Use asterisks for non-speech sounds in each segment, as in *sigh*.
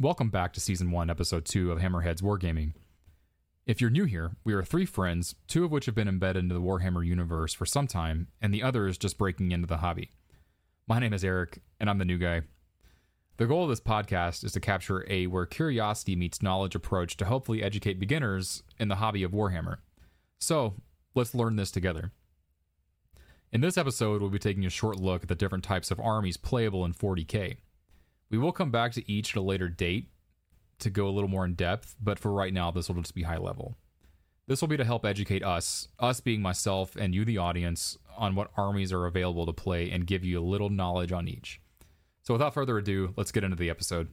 Welcome back to Season 1, Episode 2 of Hammerhead's Wargaming. If you're new here, we are three friends, two of which have been embedded into the Warhammer universe for some time, and the other is just breaking into the hobby. My name is Erik, and I'm the new guy. The goal of this podcast is to capture a where curiosity meets knowledge approach to hopefully educate beginners in the hobby of Warhammer. So, let's learn this together. In this episode, we'll be taking a short look at the different types of armies playable in 40k. We will come back to each at a later date to go a little more in depth, but for right now, this will just be high level. This will be to help educate us, us being myself and you, the audience, on what armies are available to play and give you a little knowledge on each. So, without further ado, let's get into the episode.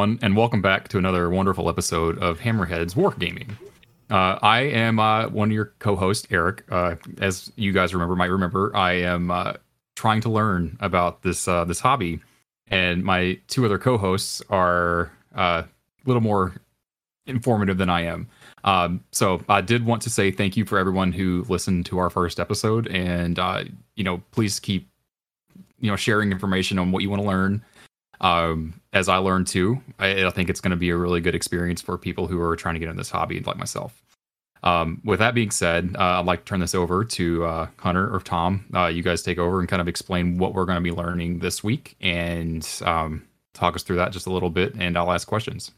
Everyone, and welcome back to another wonderful episode of Hammerhead's Wargaming. Uh, I am uh, one of your co-hosts, Erik. Uh, as you guys remember, might remember, I am uh, trying to learn about this uh, this hobby, and my two other co-hosts are uh, a little more informative than I am. Um, so I did want to say thank you for everyone who listened to our first episode, and you know, please keep you know sharing information on what you want to learn um, as I learn too. I, I think it's going to be a really good experience for people who are trying to get in this hobby like myself. Um, with that being said, uh, I'd like to turn this over to uh, Hunter or Tom. Uh, you guys take over and kind of explain what we're going to be learning this week and um, talk us through that just a little bit, and I'll ask questions.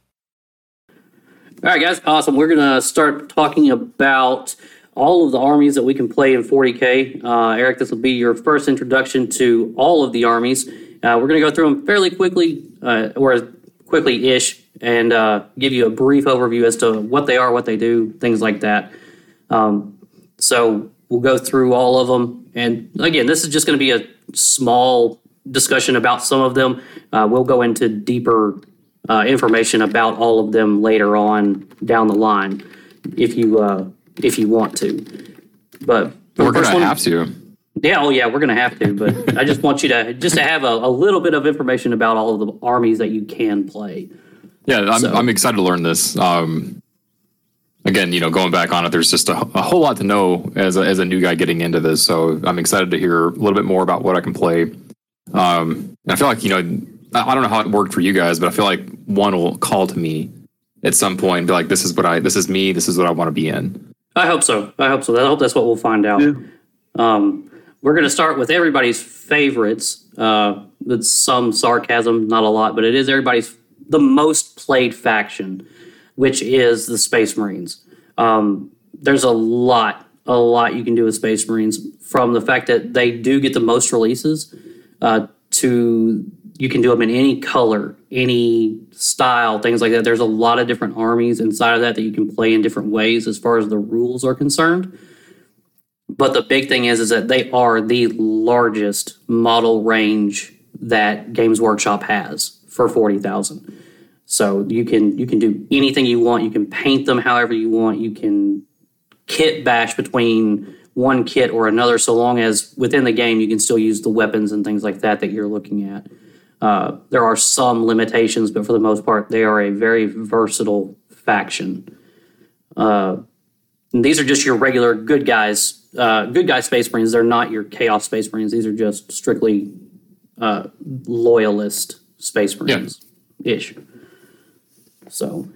All right, guys, awesome. We're gonna start talking about all of the armies that we can play in 40k. Uh, Erik, this will be your first introduction to all of the armies. Uh, we're gonna go through them fairly quickly, uh, or quickly-ish, and uh, give you a brief overview as to what they are, what they do, things like that. Um, so we'll go through all of them, and again, this is just going to be a small discussion about some of them. Uh, we'll go into deeper uh, information about all of them later on down the line, if you uh, if you want to. But We're gonna have to. Yeah, oh yeah, we're gonna have to. But *laughs* I just want you to just to have a, a little bit of information about all of the armies that you can play. Yeah, I'm, So- I'm excited to learn this. Um, again, you know, going back on it, there's just a, a whole lot to know as a, as a new guy getting into this. So I'm excited to hear a little bit more about what I can play. Um, and I feel like you know, I, I don't know how it worked for you guys, but I feel like one will call to me at some point and be like, "This is what I, this is me, this is what I want to be in." I hope so. I hope so. I hope that's what we'll find out. Um, we're going to start with everybody's favorites. Uh, with some sarcasm, not a lot, but it is everybody's the most played faction, which is the Space Marines. Um, there's a lot, a lot you can do with Space Marines from the fact that they do get the most releases uh, to you can do them in any color, any style, things like that. There's a lot of different armies inside of that that you can play in different ways as far as the rules are concerned. But the big thing is, is that they are the largest model range that Games Workshop has for forty thousand. So you can you can do anything you want. You can paint them however you want. You can kit bash between one kit or another, so long as within the game you can still use the weapons and things like that that you're looking at. Uh, there are some limitations, but for the most part, they are a very versatile faction. Uh, and these are just your regular good guys, uh, good guy Space Marines. They're not your Chaos Space Marines. These are just strictly uh, loyalist Space Marines ish. So,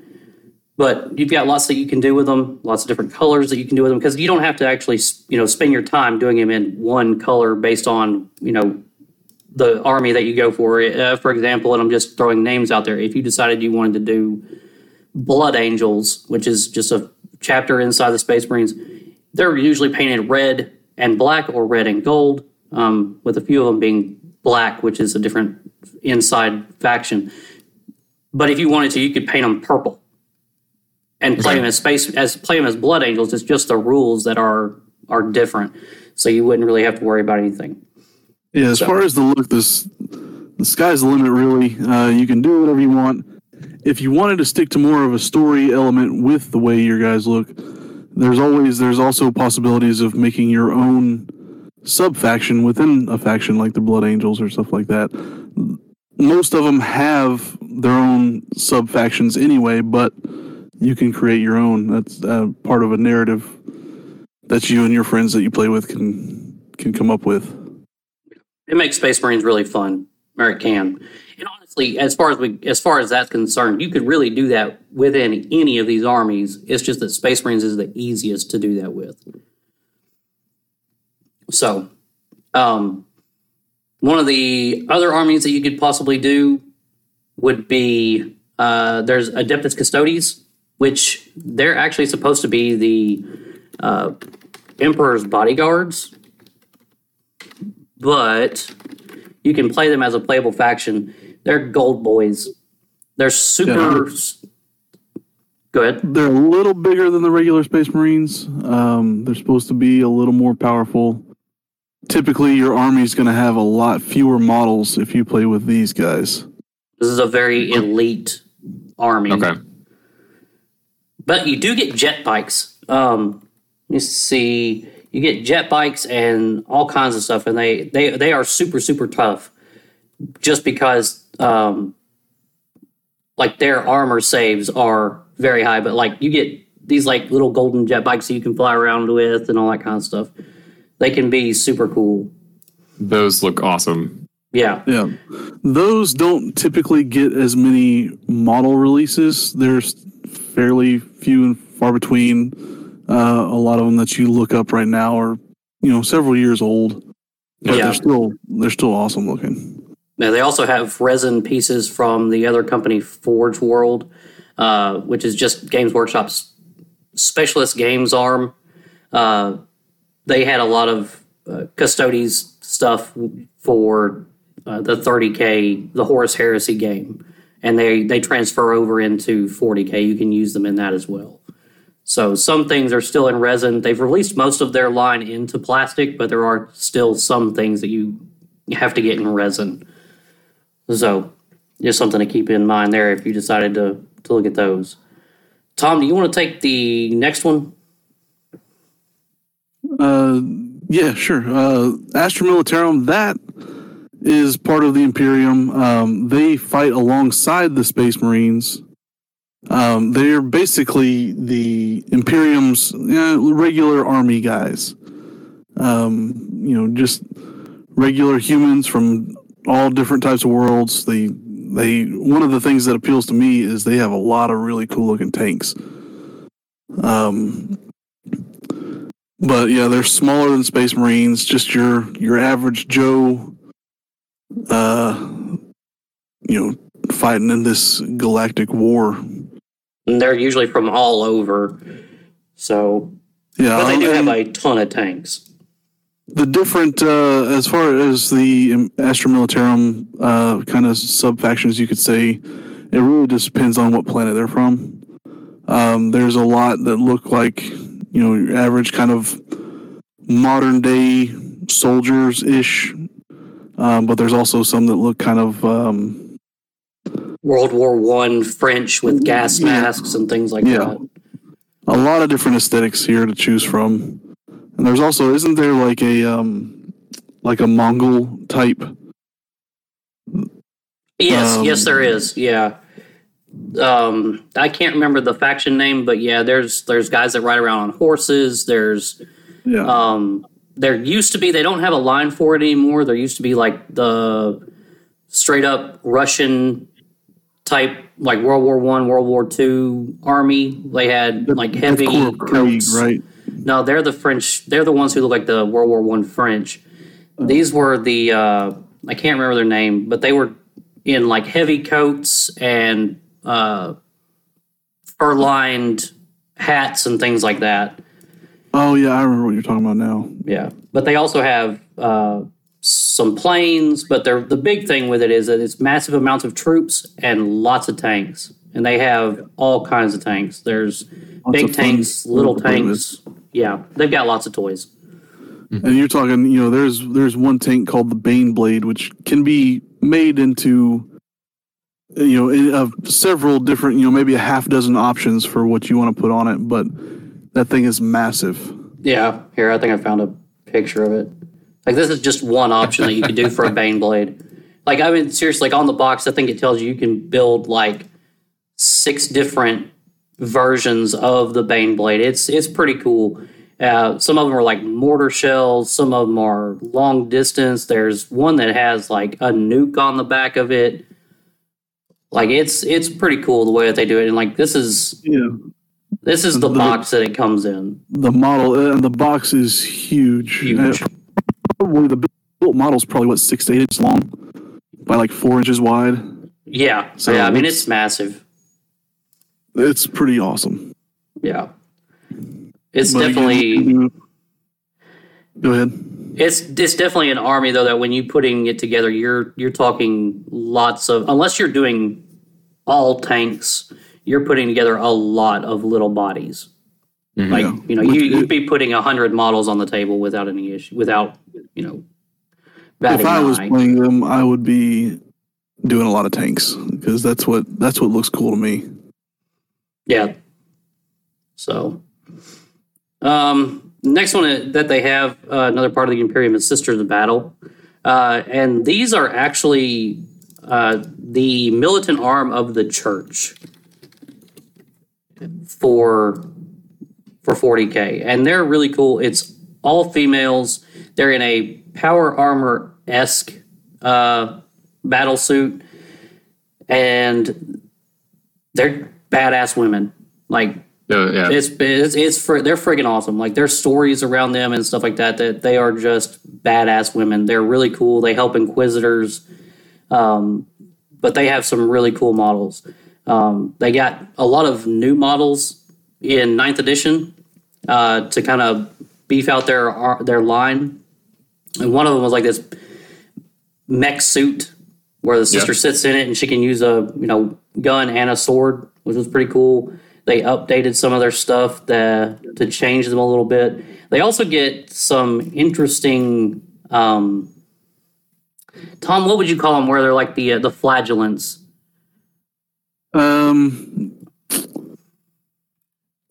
but you've got lots that you can do with them, lots of different colors that you can do with them because you don't have to actually, you know, spend your time doing them in one color based on, you know, the army that you go for. Uh, for example, and I'm just throwing names out there. If you decided you wanted to do Blood Angels, which is just a chapter inside the Space Marines, they're usually painted red and black or red and gold, um, with a few of them being black, which is a different inside faction. But if you wanted to, you could paint them purple and play Okay. them as space as play them as Blood Angels. It's just the rules that are are different, so you wouldn't really have to worry about anything. Yeah, as So- far as the look, this the sky's the limit. Really, uh, you can do whatever you want. If you wanted to stick to more of a story element with the way your guys look, there's always there's also possibilities of making your own sub faction within a faction like the Blood Angels or stuff like that. Most of them have their own sub factions anyway, but you can create your own. That's uh, part of a narrative that you and your friends that you play with can can come up with. It makes Space Marines really fun, or it can. Honestly, as far as we as far as that's concerned, you could really do that within any of these armies. It's just that Space Marines is the easiest to do that with. So, um, one of the other armies that you could possibly do would be uh, there's Adeptus Custodes, which they're actually supposed to be the uh, Emperor's bodyguards, but you can play them as a playable faction. They're gold boys. They're super. Go ahead. They're a little bigger than the regular Space Marines. Um, they're supposed to be a little more powerful. Typically, your army's going to have a lot fewer models if you play with these guys. This is a very elite army. Okay. But you do get jet bikes. Um, let me see. You get jet bikes and all kinds of stuff, and they they they are super super tough. Just because, um, like their armor saves are very high, but like you get these like little golden jet bikes that you can fly around with and all that kind of stuff. They can be super cool. Those look awesome. Yeah, Yeah. Those don't typically get as many model releases. There's fairly few and far between. Uh, a lot of them that you look up right now are, you know, several years old. But Yeah. they're still they're still awesome looking. Now, they also have resin pieces from the other company, Forge World, uh, which is just Games Workshop's specialist games arm. Uh, they had a lot of uh, Custodes stuff for uh, the 30K, the Horus Heresy game. And they, they transfer over into 40K. You can use them in that as well. So some things are still in resin. They've released most of their line into plastic, but there are still some things that you have to get in resin. So, just something to keep in mind there if you decided to, to look at those. Tom, do you want to take the next one? Uh, yeah, sure. Uh, Astra Militarum, that is part of the Imperium. Um, they fight alongside the Space Marines. Um, they're basically the Imperium's uh, regular army guys. Um, you know, just regular humans from all different types of worlds. They they one of the things that appeals to me is they have a lot of really cool looking tanks. Um, but yeah, they're smaller than Space Marines. Just your your average Joe, uh, you know, fighting in this galactic war. And they're usually from all over. So, Yeah, but they do have a ton of tanks. The different uh, as far as the Astra Militarum uh, kind of sub factions, you could say, it really just depends on what planet they're from. Um, there's a lot that look like you know your average kind of modern day soldiers ish, um, but there's also some that look kind of um, World War One French with gas Yeah. masks and things like Yeah. that. a lot of different aesthetics here to choose from. And there's also isn't there like a um, like a Mongol type Yes, Um, yes, there is. Yeah. Um, I can't remember the faction name, but yeah, there's there's guys that ride around on horses. There's yeah um, there used to be they don't have a line for it anymore. There used to be like the straight up Russian type, like World War One, World War Two army. They had like heavy That's Korps Krieg, coats. right? No, they're the French. They're the ones who look like the World War One French. These were the uh, I can't remember their name, but they were in like heavy coats and uh, fur lined hats and things like that. Oh yeah, I remember what you're talking about now. Yeah, but they also have uh, some planes, but they're, the big thing with it is that it's massive amounts of troops and lots of tanks. And they have all kinds of tanks. There's Lots big tanks, little tanks. Yeah, they've got lots of toys. And you're talking, you know, there's there's one tank called the Baneblade, which can be made into, you know, in, of several different, you know, maybe a half dozen options for what you want to put on it. But that thing is massive. Yeah, here I think I found a picture of it. Like this is just one option that you could do for a Baneblade. Like I mean, seriously, like on the box, I think it tells you you can build like six different versions of the Baneblade. It's it's pretty cool. Uh, some of them are like mortar shells. Some of them are long distance. There's one that has like a nuke on the back of it. Like it's it's pretty cool the way that they do it. And like this is Yeah. this is the The- box that it comes in. The model and the box is huge. Huge. Uh, Probably the built model's probably what six to eight inches long by like four inches wide. Yeah. So yeah, I mean it's massive. It's pretty awesome. Yeah. It's But again, definitely mm-hmm. Go ahead. it's it's definitely an army though that when you're putting it together you're you're talking lots of unless you're doing all tanks, you're putting together a lot of little bodies. Mm-hmm. Like Yeah. you know, you, you'd be putting a hundred models on the table without any issue, without you know. batting if I was eye. playing them, I would be doing a lot of tanks because that's what that's what looks cool to me. Yeah. So, um, next one that they have, uh, another part of the Imperium is Sisters of Battle. Uh, and these are actually uh, the militant arm of the church for for 40k and they're really cool it's all females they're in a power armor esque uh, battle suit and they're badass women like Yeah, yeah. it's it's it's fr- they're friggin' awesome. Like there's stories around them and stuff like that that they are just badass women. They're really cool. They help inquisitors, um, but they have some really cool models. Um, they got a lot of new models in ninth edition uh, to kind of beef out their their line. And one of them was like this mech suit where the sister sits in it and she can use a you know gun and a sword, which was pretty cool. They updated some of their stuff to, to change them a little bit. They also get some interesting. Um, Tom, what would you call them? Where they're like the uh, the flagellants? Um,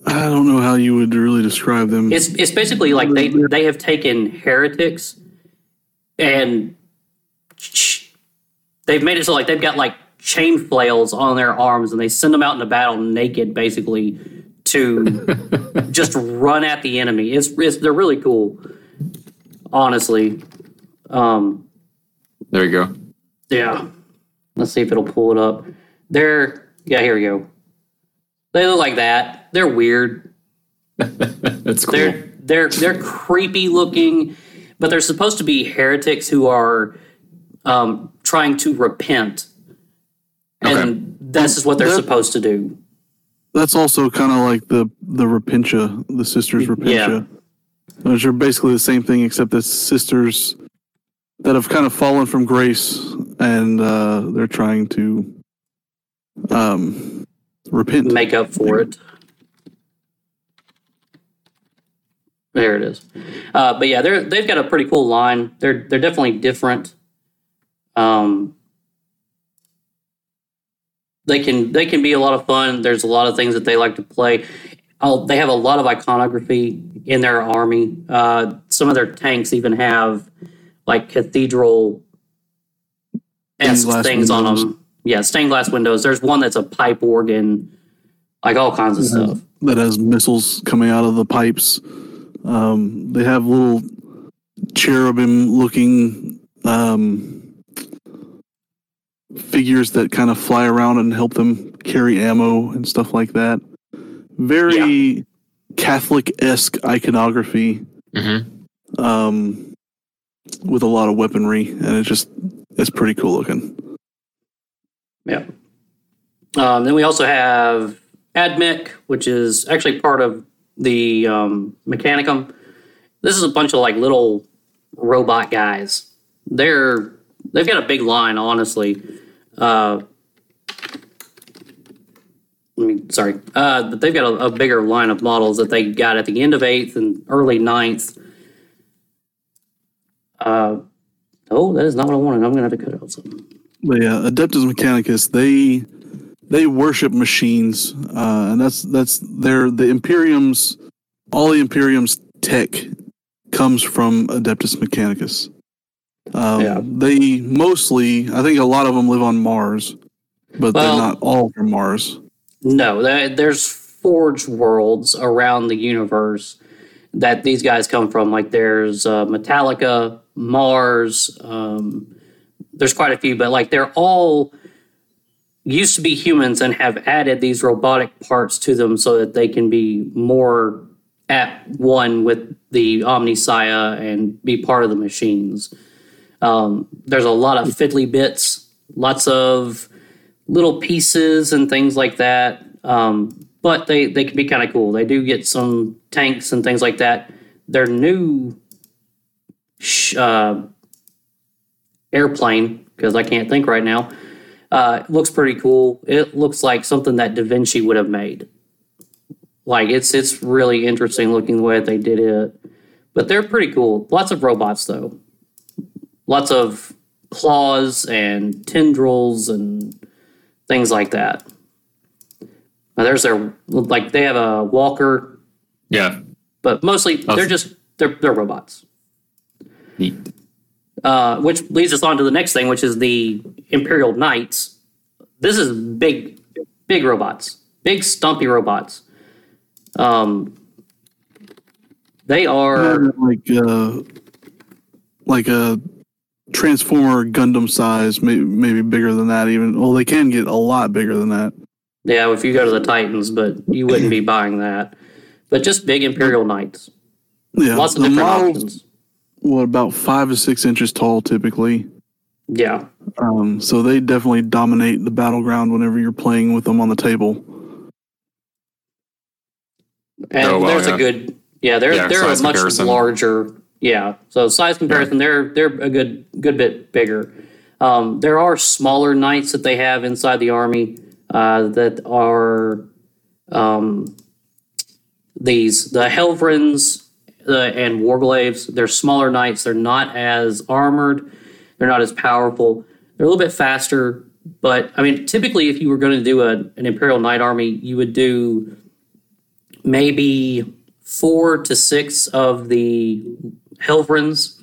I don't know how you would really describe them. It's it's basically like they they have taken heretics and they've made it so like they've got like chain flails on their arms and they send them out into battle naked basically to *laughs* just run at the enemy. It's, it's they're really cool, honestly. Um, there you go. yeah. Let's see if it'll pull it up. They're yeah, here we go. They look like that. They're weird. *laughs* That's cool. They're they're they're creepy looking, but they're supposed to be heretics who are um, trying to repent, and this is what they're That- supposed to do. That's also kind of like the the Repentia, the sisters Repentia, which are basically the same thing except it's sisters that have kind of fallen from grace and uh, they're trying to um, repent. Make up for it. There it is. Uh, but yeah, they're they've got a pretty cool line. They're they're definitely different. Um, they can they can be a lot of fun. There's a lot of things that they like to play. Oh, they have a lot of iconography in their army. Uh, some of their tanks even have like cathedral esque Stained glass things on them. Yeah, stained glass windows. There's one that's a pipe organ, like all kinds of stuff. that has missiles coming out of the pipes. Um, they have little cherubim looking um, figures that kind of fly around and help them carry ammo and stuff like that. Very Catholic esque iconography Mhm. um, with a lot of weaponry, and it just it's pretty cool looking. Yeah. Um, then we also have AdMech, which is actually part of the um, Mechanicum. This is a bunch of like little robot guys they're they've got a big line, honestly. Uh, I mean, sorry, uh, but they've got a, a bigger line of models that they got at the end of eighth and early ninth. Uh, oh, that is not what I wanted. I'm gonna have to cut out something. But yeah, Adeptus Mechanicus, they they worship machines, uh, and that's that's their the Imperium's all the Imperium's tech comes from Adeptus Mechanicus. Um, Yeah. They mostly, I think, a lot of them live on Mars, but Well- they're not all from Mars. No, there's forge worlds around the universe that these guys come from. Like there's uh, Metalica, Mars. Um, there's quite a few, but like they're all used to be humans and have added these robotic parts to them so that they can be more at one with the Omnissiah and be part of the machines. Um, there's a lot of fiddly bits, lots of little pieces and things like that. Um, but they, they can be kind of cool. They do get some tanks and things like that. Their new uh, airplane, because I can't think right now, uh, looks pretty cool. It looks like something that Da Vinci would have made. Like it's it's really interesting looking the way they did it. But they're pretty cool. Lots of robots though. Lots of claws and tendrils and things like that. Now there's their like they have a walker, Yeah. but mostly they're just they're they're robots. Neat. Uh, which leads us on to the next thing, which is the Imperial Knights. This is big, big robots, big stumpy robots. Um, they are They're like uh, like a Transformer Gundam size, maybe, maybe bigger than that. Even well, they can get a lot bigger than that. yeah. If you go to the Titans, but you wouldn't be *clears throat* buying that. But just big Imperial Knights, Yeah, lots of the different models, options. what about five to six inches tall typically. Yeah, Um, so they definitely dominate the battleground whenever you're playing with them on the table. and Oh, wow, there's yeah. a good yeah. They're Yeah, they're a much comparison. larger yeah. So size comparison, they're they're a good good bit bigger. Um, there are smaller knights that they have inside the army uh, that are um, these the Helverins uh, and Warglaives. They're smaller knights. They're not as armored. They're not as powerful. They're a little bit faster. But I mean, typically, if you were going to do a, an Imperial Knight army, you would do maybe four to six of the Helverins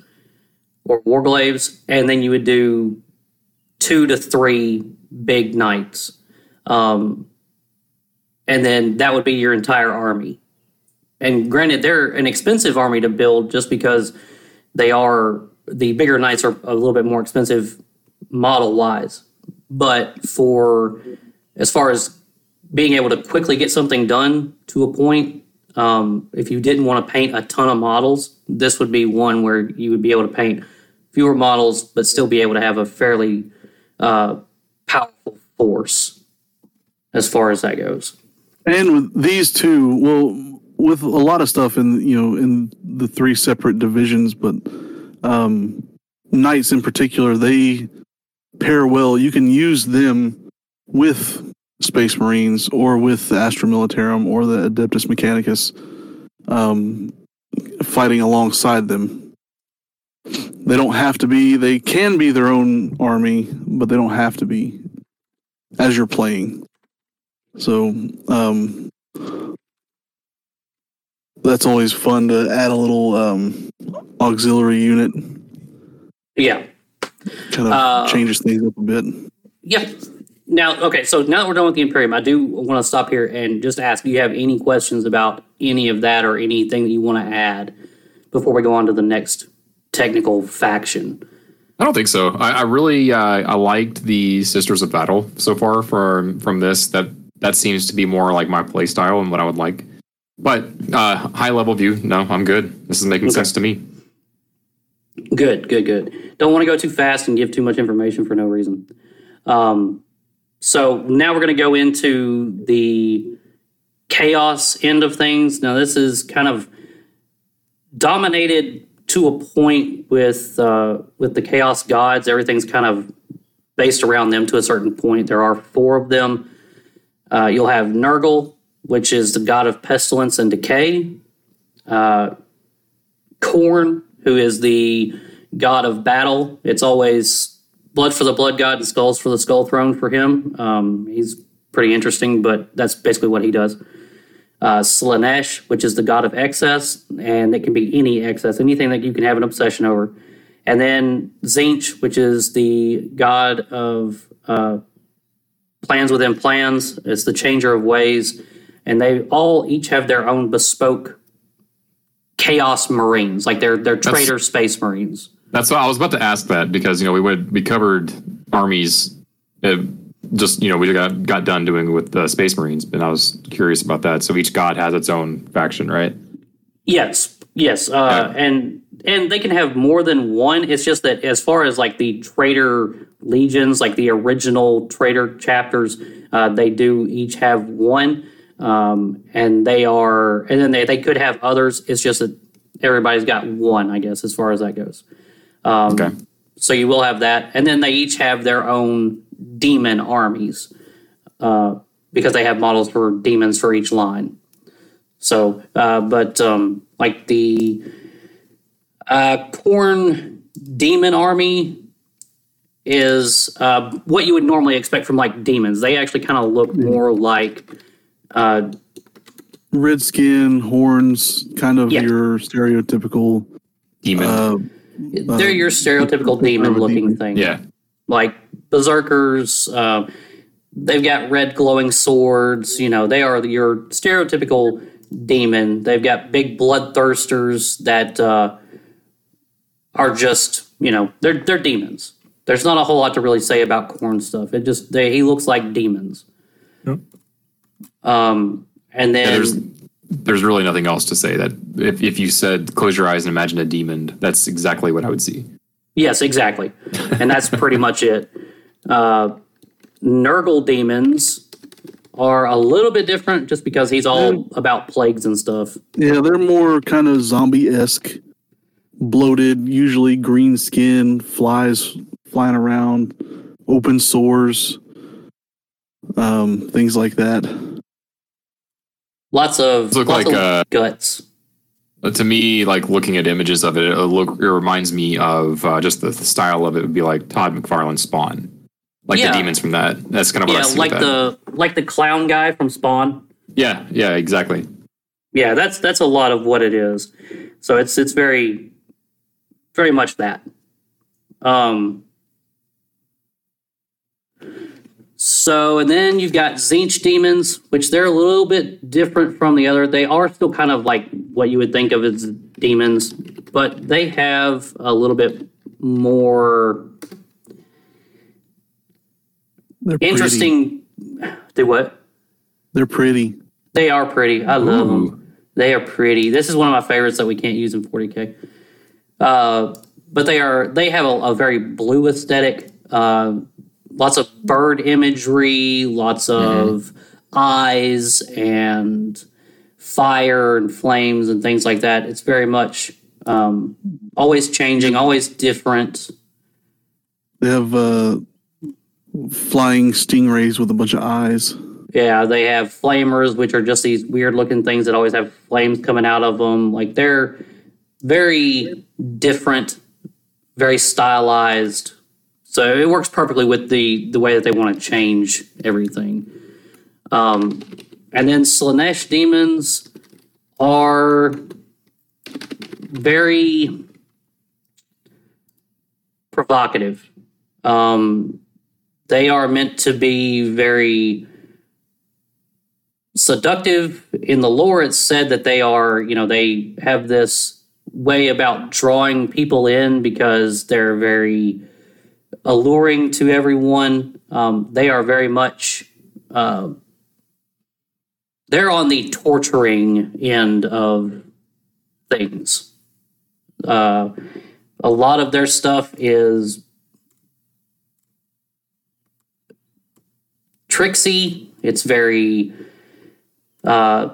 or Warglaives, and then you would do two to three big knights. Um, and then that would be your entire army. And granted, they're an expensive army to build just because they are the bigger knights are a little bit more expensive model wise. But for as far as being able to quickly get something done to a point, um, if you didn't want to paint a ton of models, this would be one where you would be able to paint fewer models, but still be able to have a fairly uh, powerful force as far as that goes. And with these two, well, with a lot of stuff in you know in the three separate divisions, but um, knights in particular, they pair well. You can use them with Space Marines or with the Astra Militarum or the Adeptus Mechanicus, um, fighting alongside them. They don't have to be. They can be their own army, but they don't have to be as you're playing. So um, that's always fun to add a little um, auxiliary unit. Yeah. Kind of Uh, changes things up a bit. Yeah. Now, okay, so now that we're done with the Imperium, I do want to stop here and just ask do you have any questions about any of that or anything that you want to add before we go on to the next technical faction? I don't think so. I, I really uh, I liked the Sisters of Battle so far from from this. That that seems to be more like my play style and what I would like. But uh, high level view, no, I'm good. This is making Okay. sense to me. Good, good, good. Don't want to go too fast and give too much information for no reason. Um, so now we're going to go into the chaos end of things. Now, this is kind of dominated to a point with uh, with the chaos gods. Everything's kind of based around them to a certain point. There are four of them. Uh, you'll have Nurgle, which is the god of pestilence and decay. Uh, who is the god of battle. It's always blood for the blood god and skulls for the skull throne for him. Um, he's pretty interesting, but that's basically what he does. Uh, Slaanesh, which is the god of excess, and it can be any excess, anything that you can have an obsession over. And then Tzeentch, which is the god of uh, plans within plans. It's the changer of ways. And they all each have their own bespoke chaos marines, like they're they're traitor space marines. That's why I was about to ask that because you know we would we covered armies, uh, just you know we got got done doing with the Space Marines, and I was curious about that. So each god has its own faction, right? Yes, yes, uh, and and they can have more than one. It's just that as far as like the traitor legions, like the original traitor chapters, uh, they do each have one, um, and they are, and then they they could have others. It's just that everybody's got one, I guess, as far as that goes. Um, Okay. So you will have that, and then they each have their own demon armies uh, because they have models for demons for each line. So, uh, but um, like the uh, Khorne demon army is uh, what you would normally expect from like demons. They actually kind of look more like uh, Red skin, horns, kind of Yeah. your stereotypical. Demon. Uh, they're your stereotypical *laughs* demon looking thing. yeah. like berserkers. Uh, they've got red glowing swords. You know, they are your stereotypical demon. They've got big bloodthirsters that uh, are just you know they're they're demons. There's not a whole lot to really say about Khorne stuff. It just they, he looks like demons. Yep. Um, and then there's there's really nothing else to say. That if if you said close your eyes and imagine a demon, that's exactly what I would see. Yes, exactly. And that's pretty much it. Uh, Nurgle demons are a little bit different just because he's all about plagues and stuff. yeah, they're more kind of zombie esque, bloated, usually green skin, flies flying around, open sores, um, things like that. Lots of, Look lots like, of uh, guts. To me, like looking at images of it, it look it reminds me of uh, just the, the style of it would be like Todd McFarlane's Spawn, like Yeah. the demons from that. That's kind of what I Yeah, see like the like the clown guy from Spawn. yeah, yeah, exactly. Yeah, that's that's a lot of what it is. So it's it's very very much that. Um so and then you've got Tzeentch demons, which they're a little bit different from the other. They are still kind of like what you would think of as demons, but they have a little bit more They're pretty. interesting do what? They're pretty. They are pretty. I love them. They are pretty. This is one of my favorites that we can't use in 40k. Uh, but they are. They have a, a very blue aesthetic. Uh, lots of bird imagery. Lots of eyes and fire and flames and things like that. It's very much um, always changing, always different. They have uh, flying stingrays with a bunch of eyes. Yeah, they have flamers, which are just these weird looking things that always have flames coming out of them. Like they're very different, very stylized. So it works perfectly with the the way that they want to change everything. Um, and then Slaanesh demons are very provocative. Um, they are meant to be very seductive in the lore it's said that they are you know they have this way about drawing people in because they're very alluring to everyone. Um, they are very much uh, they're on the torturing end of things. Uh, a lot of their stuff is tricksy. It's very uh,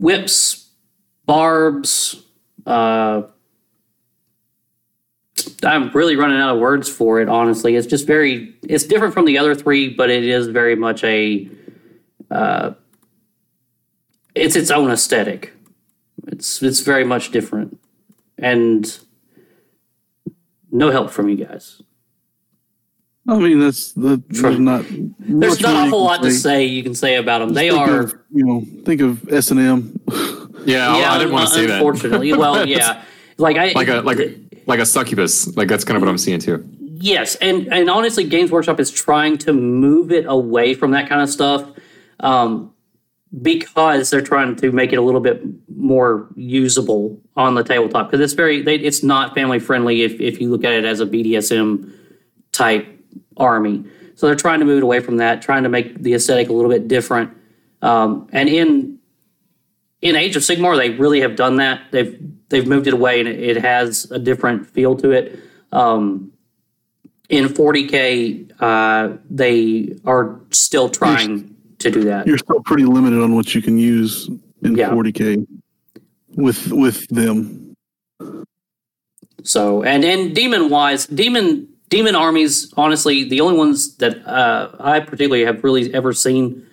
whips, barbs, uh, I'm really running out of words for it. Honestly, it's just very. It's different from the other three, but it is very much a. Uh, it's its own aesthetic. It's it's very much different, and no help from you guys. I mean, that's the there's not. There's much not a whole can lot to say. say you can say about them. They are. of, you know, think of S and M. Yeah, I- I didn't want to say that. Unfortunately, well, *laughs* yeah, like I Like a like a like a succubus. Like that's kind of what I'm seeing too. Yes, and and honestly, Games Workshop is trying to move it away from that kind of stuff, um, because they're trying to make it a little bit more usable on the tabletop. Because it's very, they, it's not family friendly if if you look at it as a BDSM type army. So they're trying to move it away from that, trying to make the aesthetic a little bit different. Um, and in in Age of Sigmar, they really have done that. They've they've moved it away, and it, has a different feel to it. Um, in 40k, uh, they are still trying to do that. You're still pretty limited on what you can use in Yeah. 40k with with them. So, and and demon wise, demon demon armies, honestly, the only ones that uh, I particularly have really ever seen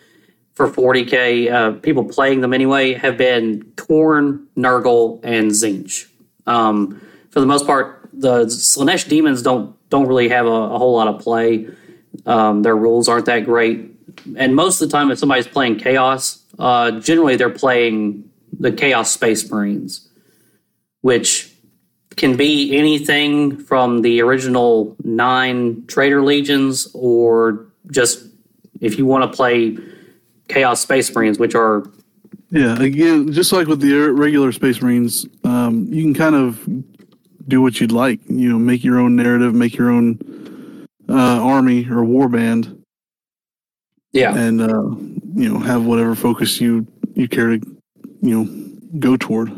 for 40k uh, people playing them anyway have been Khorne, Nurgle, and Tzeentch. Um, for the most part, the Slaanesh demons don't don't really have a, a whole lot of play. Um, their rules aren't that great, and most of the time, if somebody's playing Chaos, uh, generally they're playing the Chaos Space Marines, which can be anything from the original nine Traitor Legions, or just if you want to play Chaos Space Marines, which are Yeah, again, just like with the regular Space Marines, um, you can kind of do what you'd like. You know, make your own narrative, make your own uh, army or war band, yeah, and uh, you know have whatever focus you you care to you know go toward.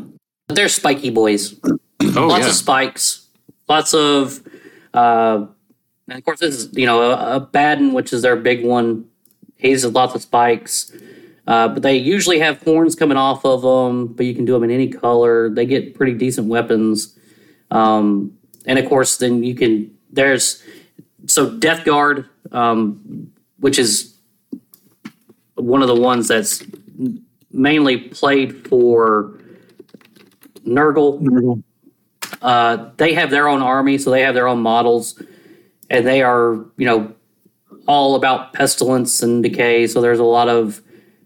but they're spiky boys. *clears throat* Oh lots yeah. of spikes, lots of, uh, and of course this is you know a, Abaddon, which is their big one. He's lots of spikes, uh, but they usually have horns coming off of them. But you can do them in any color. They get pretty decent weapons, um, and of course then you can there's so Death Guard, um, which is one of the ones that's mainly played for Nurgle. Nurgle. Uh, they have their own army, so they have their own models, and they are, you know, all about pestilence and decay. So there's a lot of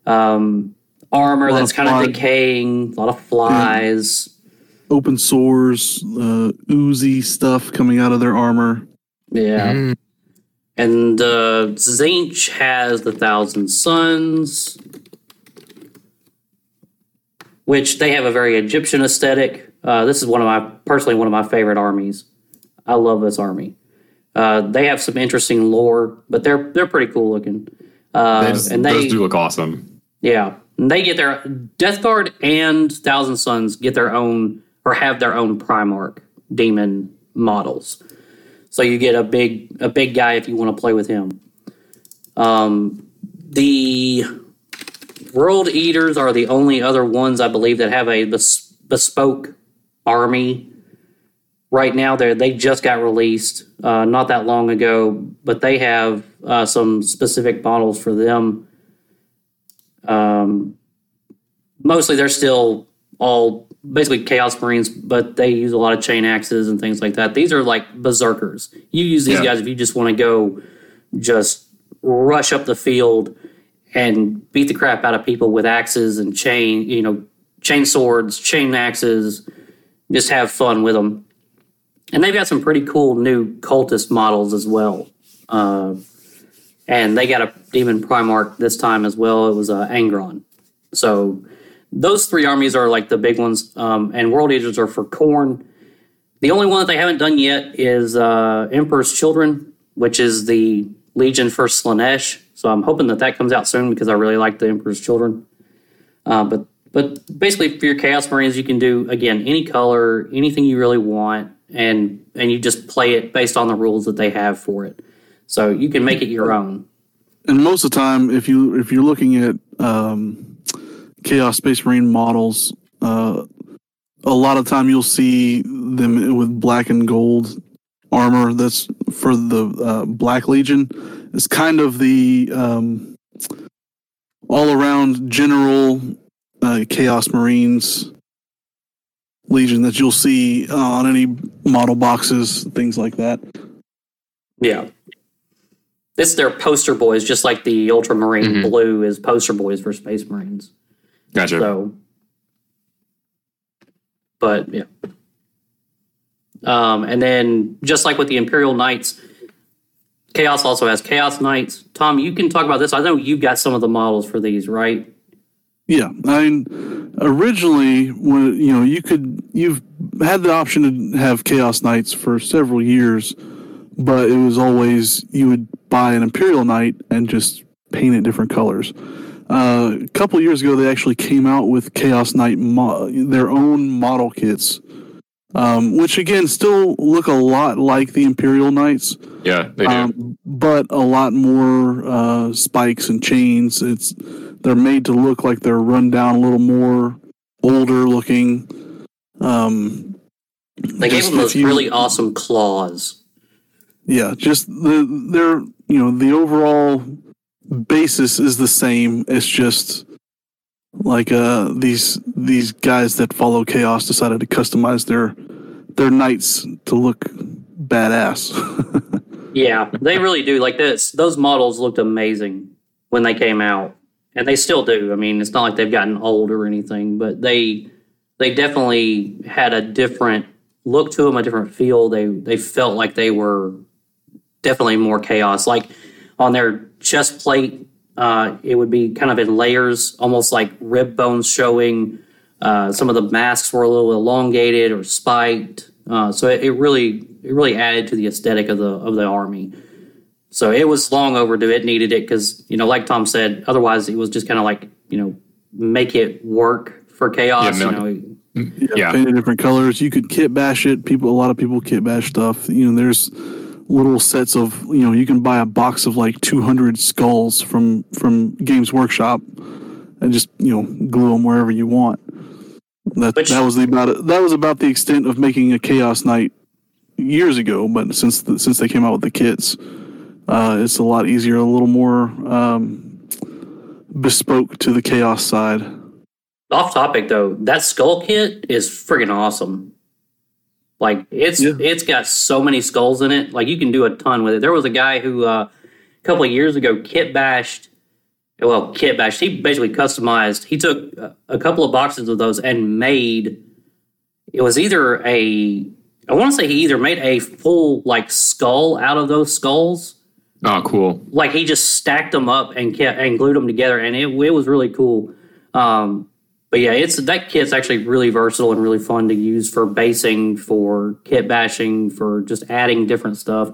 um, armor lot that's of kind of decaying, a lot of flies. Open sores, uh, oozy stuff coming out of their armor. Yeah. Mm. And uh, Tzeentch has the Thousand Suns, which they have a very Egyptian aesthetic. Uh, this is one of my personally one of my favorite armies. I love this army. Uh, they have some interesting lore, but they're they're pretty cool looking. Uh, Those, and they do look awesome. yeah, and they get their Death Guard and Thousand Suns get their own or have their own Primarch demon models. So you get a big a big guy if you want to play with him. Um, the World Eaters are the only other ones I believe that have a bes- bespoke army. Right now, they they just got released uh, not that long ago, but they have uh, some specific models for them. Um, mostly, they're still all basically Chaos Marines, but they use a lot of chain axes and things like that. These are like berserkers. You use these Yeah. guys if you just want to go just rush up the field and beat the crap out of people with axes and chain, you know, chain swords, chain axes. Just have fun with them. And they've got some pretty cool new cultist models as well. Uh, and they got a demon Primarch this time as well. It was uh, Angron. So those three armies are like the big ones. Um, and World Eaters are for Khorne. The only one that they haven't done yet is uh, Emperor's Children, which is the Legion for Slaanesh. So I'm hoping that that comes out soon because I really like the Emperor's Children. Uh, but but basically for your Chaos Marines, you can do again any color, anything you really want, and and you just play it based on the rules that they have for it. So you can make it your own. and most of the time if you if you're looking at um, chaos space marine models uh, a lot of time you'll see them with black and gold armor. That's for the uh, Black Legion. It's kind of the um, all around general uh, Chaos Marines Legion that you'll see uh, on any model boxes, things like that. Yeah. This is their poster boys, just like the Ultramarine Mhm. blue is poster boys for Space Marines. Gotcha. So, but yeah. Um, and then just like with the Imperial Knights, Chaos also has Chaos Knights. Tom, you can talk about this. I know you've got some of the models for these, right? Yeah, I mean, originally, when you know, you could you've had the option to have Chaos Knights for several years, but it was always you would buy an Imperial Knight and just paint it different colors. Uh, a couple years ago, they actually came out with Chaos Knight mo- their own model kits, um, which again still look a lot like the Imperial Knights yeah, they do. um, but a lot more uh, spikes and chains. It's they're made to look like they're run down a little more older looking. Um, They gave them those you- really awesome claws. yeah, just the they're you know the overall basis is the same. It's just like uh these these guys that follow chaos decided to customize their their knights to look badass. *laughs* Yeah, they really do. Like this, those models looked amazing when they came out, and they still do. I mean, it's not like they've gotten old or anything, but they they definitely had a different look to them, a different feel. They they felt like they were definitely more chaos. Like on their chest plate, uh, it would be kind of in layers, almost like rib bones showing. Uh, some of the masks were a little elongated or spiked, uh, so it, it really it really added to the aesthetic of the of the army. So it was long overdue. It needed it because you know, like Tom said, otherwise it was just kind of like you know make it work for chaos. Yeah, you no- know, mm, yeah. painted different colors. You could kit bash it. People, a lot of people kit bash stuff. You know, there's little sets of you know you can buy a box of like 200 skulls from from Games Workshop and just you know glue them wherever you want. That Which- that was the about that was about the extent of making a Chaos Knight years ago. But since the, since they came out with the kits, uh, it's a lot easier, a little more um, bespoke to the Chaos side. Off topic though, that skull kit is freaking awesome. Like it's Yeah. it's got so many skulls in it. Like you can do a ton with it. There was a guy who uh, a couple of years ago kit bashed. Well, kit bashed. He basically customized. He took a- a couple of boxes of those and made. It was either a. I want to say he either made a full like skull out of those skulls, Oh, cool. like he just stacked them up and kept and glued them together, and it it was really cool. Um, but yeah, it's that kit's actually really versatile and really fun to use for basing, for kit bashing, for just adding different stuff.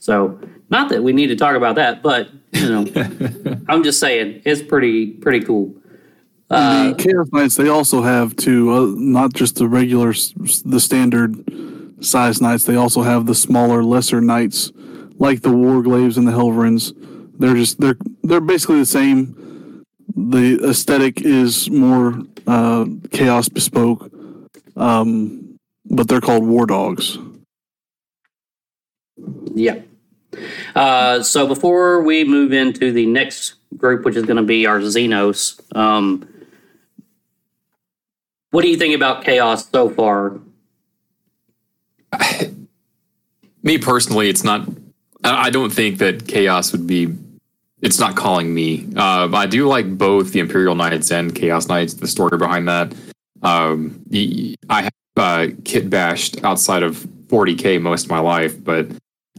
So not that we need to talk about that, but you know, *laughs* I'm just saying it's pretty pretty cool. Uh, the Chaos Knights, they also have too, uh, not just the regular, the standard size knights. They also have the smaller, lesser knights, like the Warglaives and the Helverins. They're just they're they're basically the same. The aesthetic is more uh, chaos bespoke, um, but they're called War Dogs. Yeah. Uh, so before we move into the next group, which is going to be our Xenos, um, what do you think about Chaos so far? *laughs* Me personally, it's not. I I don't think that chaos would be. It's not calling me. Uh, I do like both the Imperial Knights and Chaos Knights. The story behind that. Um, y- I have uh, kit bashed outside of 40k most of my life, but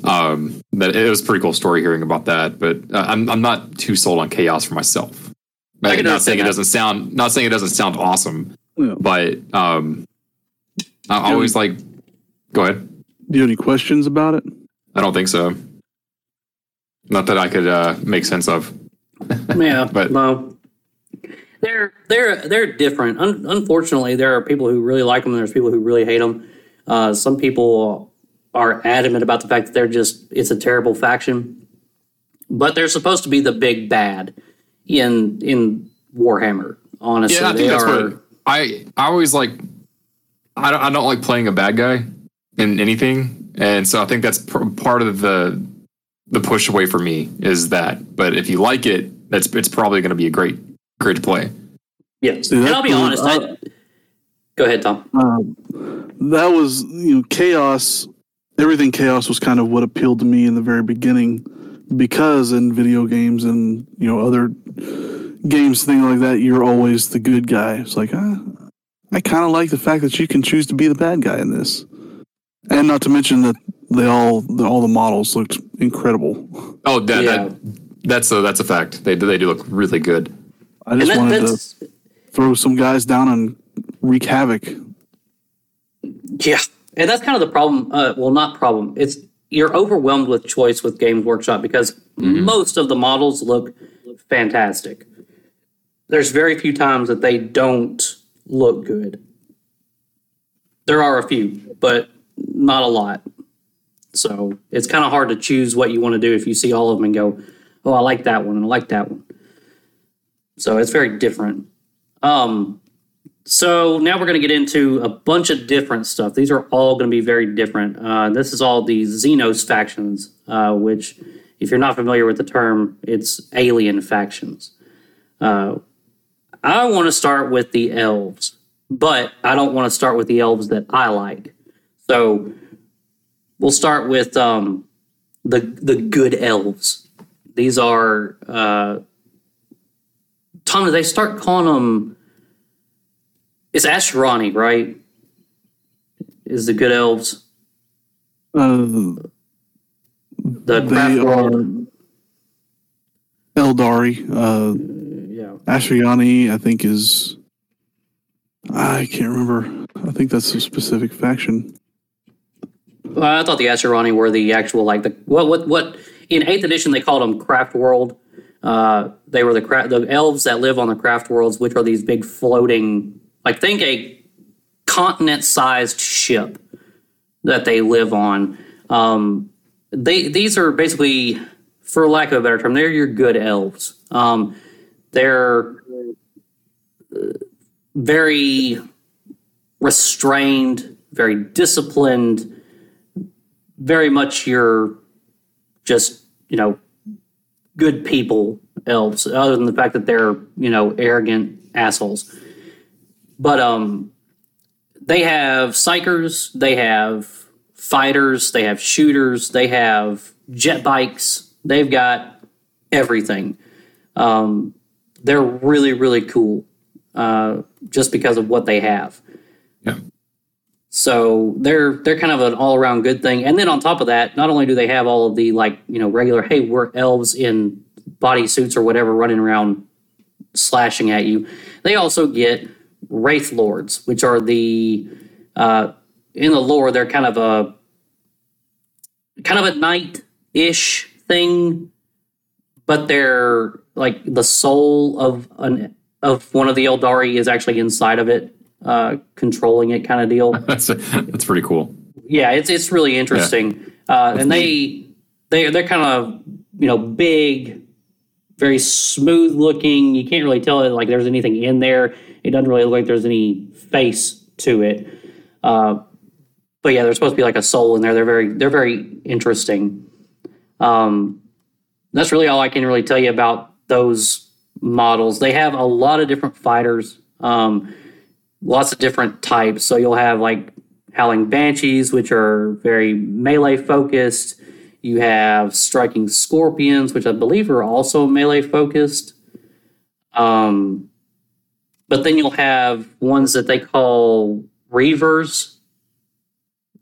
um, that it was a pretty cool story hearing about that. But uh, I'm I'm not too sold on chaos for myself. I can not saying understand it doesn't sound. Not saying it doesn't sound awesome, Yeah. but um, I always like. Go ahead. Do you have any questions about it? I don't think so. Not that I could uh, make sense of. Yeah, *laughs* But- no, they're they're they're different. Un- unfortunately, there are people who really like them. and There's people who really hate them. Uh, some people are adamant about the fact that they're just it's a terrible faction, but they're supposed to be the big bad in in Warhammer. Honestly, Yeah, I think that's are. what I I always like. I don't, I don't like playing a bad guy in anything, and so I think that's pr- part of the the push away for me is that. But if you like it, that's it's probably going to be a great great to play. Yeah, See, and I'll be was- honest. I, go ahead, Tom. Um, that was you know chaos. Everything chaos was kind of what appealed to me in the very beginning, because in video games and you know other games, things like that, you're always the good guy. It's like ah, I kind of like the fact that you can choose to be the bad guy in this, and not to mention that they all the, all the models looked incredible. Oh, that, Yeah. that that's a that's a fact. They they do look really good. I just that, wanted to throw some guys down and wreak havoc. yeah, and that's kind of the problem. Uh, well, not problem. It's you're overwhelmed with choice with Games Workshop because most of the models look fantastic. There's very few times that they don't look good. There are a few, but not a lot. So it's kind of hard to choose what you want to do if you see all of them and go, "Oh, I like that one and I like that one." So it's very different. Um, so now we're going to get into a bunch of different stuff. These are all going to be very different. Uh, this is all the Xenos factions, uh, which, if you're not familiar with the term, it's alien factions. Uh, I want to start with the elves, but I don't want to start with the elves that I like. So we'll start with um, the the good elves. These are uh, Tom. They start calling them? It's Asuryani, right? Is the good elves Uh, the they are? Eldari. Uh, Yeah, Asuryani, I think, is. I can't remember. I think that's a specific faction. I thought the Asuryani were the actual like the what what what in eighth edition they called them craft world. Uh, they were the cra- the elves that live on the craft worlds, which are these big floating like think a continent sized ship that they live on. Um, they these are basically, for lack of a better term, they're your good elves. Um, they're uh, very restrained, very disciplined, very much your just you know good people elves. Other than the fact that they're you know arrogant assholes, but um, they have psykers, they have fighters, they have shooters, they have jet bikes, they've got everything. Um, they're really, really cool uh, just because of what they have. So they're they're kind of an all around good thing. And then on top of that, not only do they have all of the like you know regular hey we're elves in body suits or whatever running around slashing at you, they also get wraith lords, which are the uh, in the lore they're kind of a kind of a knight ish thing, but they're like the soul of an of one of the Eldari is actually inside of it, uh, controlling it, kind of deal. *laughs* That's that's pretty cool. yeah, it's it's really interesting. Uh, and they they they're kind of you know big, very smooth looking. You can't really tell it like there's anything in there. It doesn't really look like there's any face to it. Uh, but yeah, there's supposed to be like a soul in there. They're very they're very interesting. Um, that's really all I can really tell you about those models. They have a lot of different fighters. Um, lots of different types. So you'll have like Howling Banshees, which are very melee focused. You have Striking Scorpions, which I believe are also melee focused. Um, but then you'll have ones that they call Reavers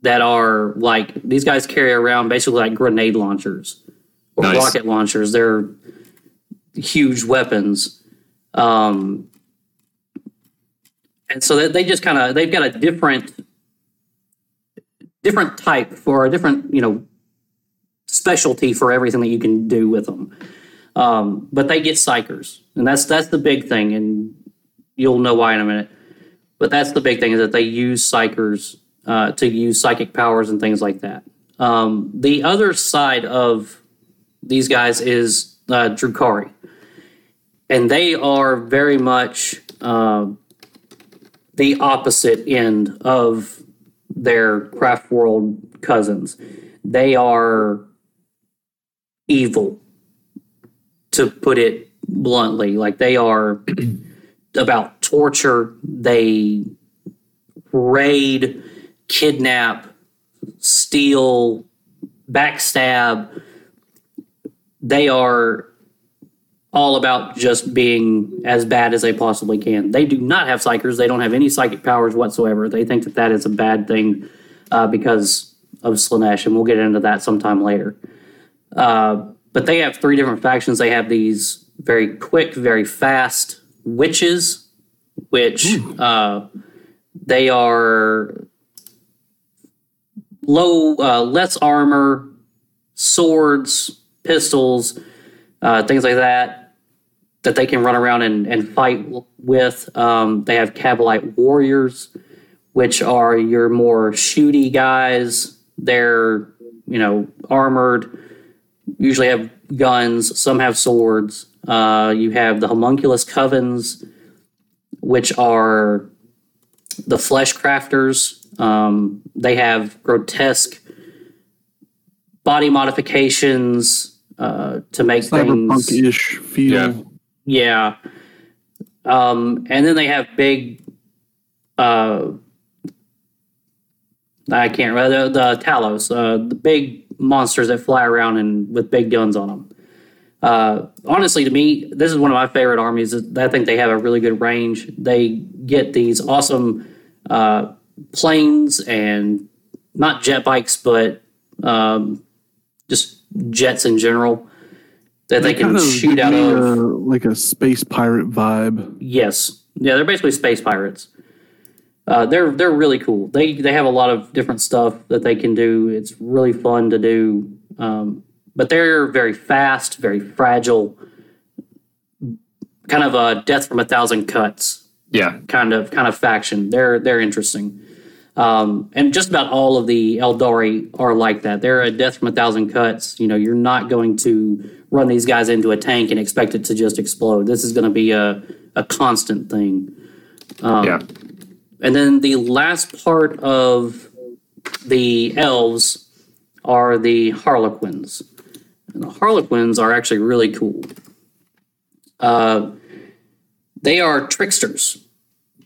that are like these guys carry around basically like grenade launchers or Nice. rocket launchers. They're huge weapons. Um, and so they, just kind of they've got a different different type for a different you know specialty for everything that you can do with them. Um, but they get psykers and that's that's the big thing and you'll know why in a minute. But that's the big thing is that they use psykers uh, to use psychic powers and things like that. Um, the other side of these guys is uh, Drukhari. And they are very much uh, the opposite end of their craft world cousins. They are evil, to put it bluntly. Like they are *clears throat* about torture. They raid, kidnap, steal, backstab. They are all about just being as bad as they possibly can. They do not have psykers. They don't have any psychic powers whatsoever. They think that that is a bad thing uh, because of Slaanesh, and we'll get into that sometime later. Uh, but they have three different factions. They have these very quick, very fast Wyches, which uh, they are low, uh, less armor, swords, pistols, uh, things like that that they can run around and, and fight with. Um, they have Kabalite warriors, which are your more shooty guys. They're you know armored, usually have guns. Some have swords. Uh, you have the homunculus covens, which are the flesh crafters. Um, they have grotesque body modifications uh, to make things Cyberpunk-ish feel. Yeah. Yeah. Um, and then they have big, uh, I can't remember, the, the Talos, uh, the big monsters that fly around and with big guns on them. Uh, honestly, to me, this is one of my favorite armies. I think they have a really good range. They get these awesome uh, planes and not jet bikes, but um, just jets in general that they, can shoot out of. a- like a space pirate vibe. Yes, yeah, they're basically space pirates. Uh, they're they're really cool. They they have a lot of different stuff that they can do. It's really fun to do. Um, but they're very fast, very fragile, kind of a death from a thousand cuts Yeah. kind of kind of faction. They're they're interesting. Um, and just about all of the Eldari are like that. They're a death from a thousand cuts. You know, you're not going to run these guys into a tank and expect it to just explode. This is going to be a, a constant thing. Um, yeah. And then the last part of the elves are the Harlequins. And the Harlequins are actually really cool. Uh, they are tricksters.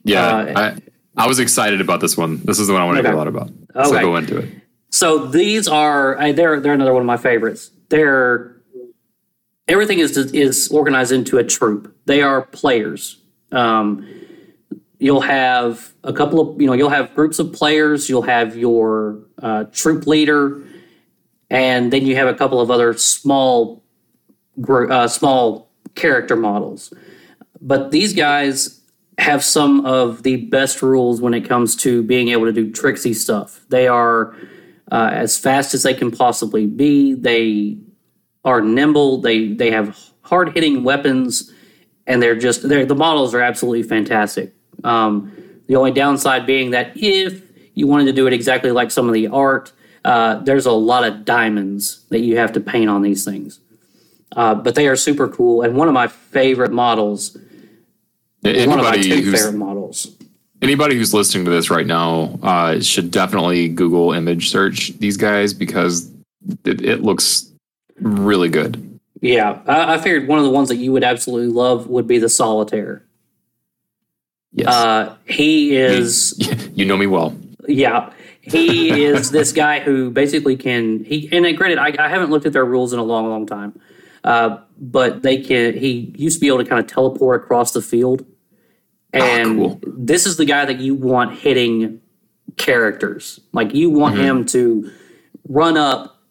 Yeah. Uh, I, I was excited about this one. This is the one I want to Okay. hear a lot about. So Okay. go into it. So these are they're they're another one of my favorites. They're everything is is organized into a troop. They are players. Um, you'll have a couple of you know you'll have groups of players. You'll have your uh, troop leader, and then you have a couple of other small uh, small character models. But these guys have some of the best rules when it comes to being able to do tricksy stuff. They are uh, as fast as they can possibly be. They are nimble. They they have hard hitting weapons, and they're just they're, the models are absolutely fantastic. Um, the only downside being that if you wanted to do it exactly like some of the art, uh, there's a lot of diamonds that you have to paint on these things. Uh, but they are super cool, and one of my favorite models. One of my Anybody two who's models. anybody who's listening to this right now uh, should definitely Google image search these guys because it, it looks really good. Yeah, I, I figured one of the ones that you would absolutely love would be the Solitaire. Yes. Uh, he is, you *laughs* know me well. yeah, he is *laughs* this guy who basically can he. And granted, I, I haven't looked at their rules in a long, long time, uh, but they can. He used to be able to kind of teleport across the field, ah, and cool. this is the guy that you want hitting characters. Like you want mm-hmm. him to run up,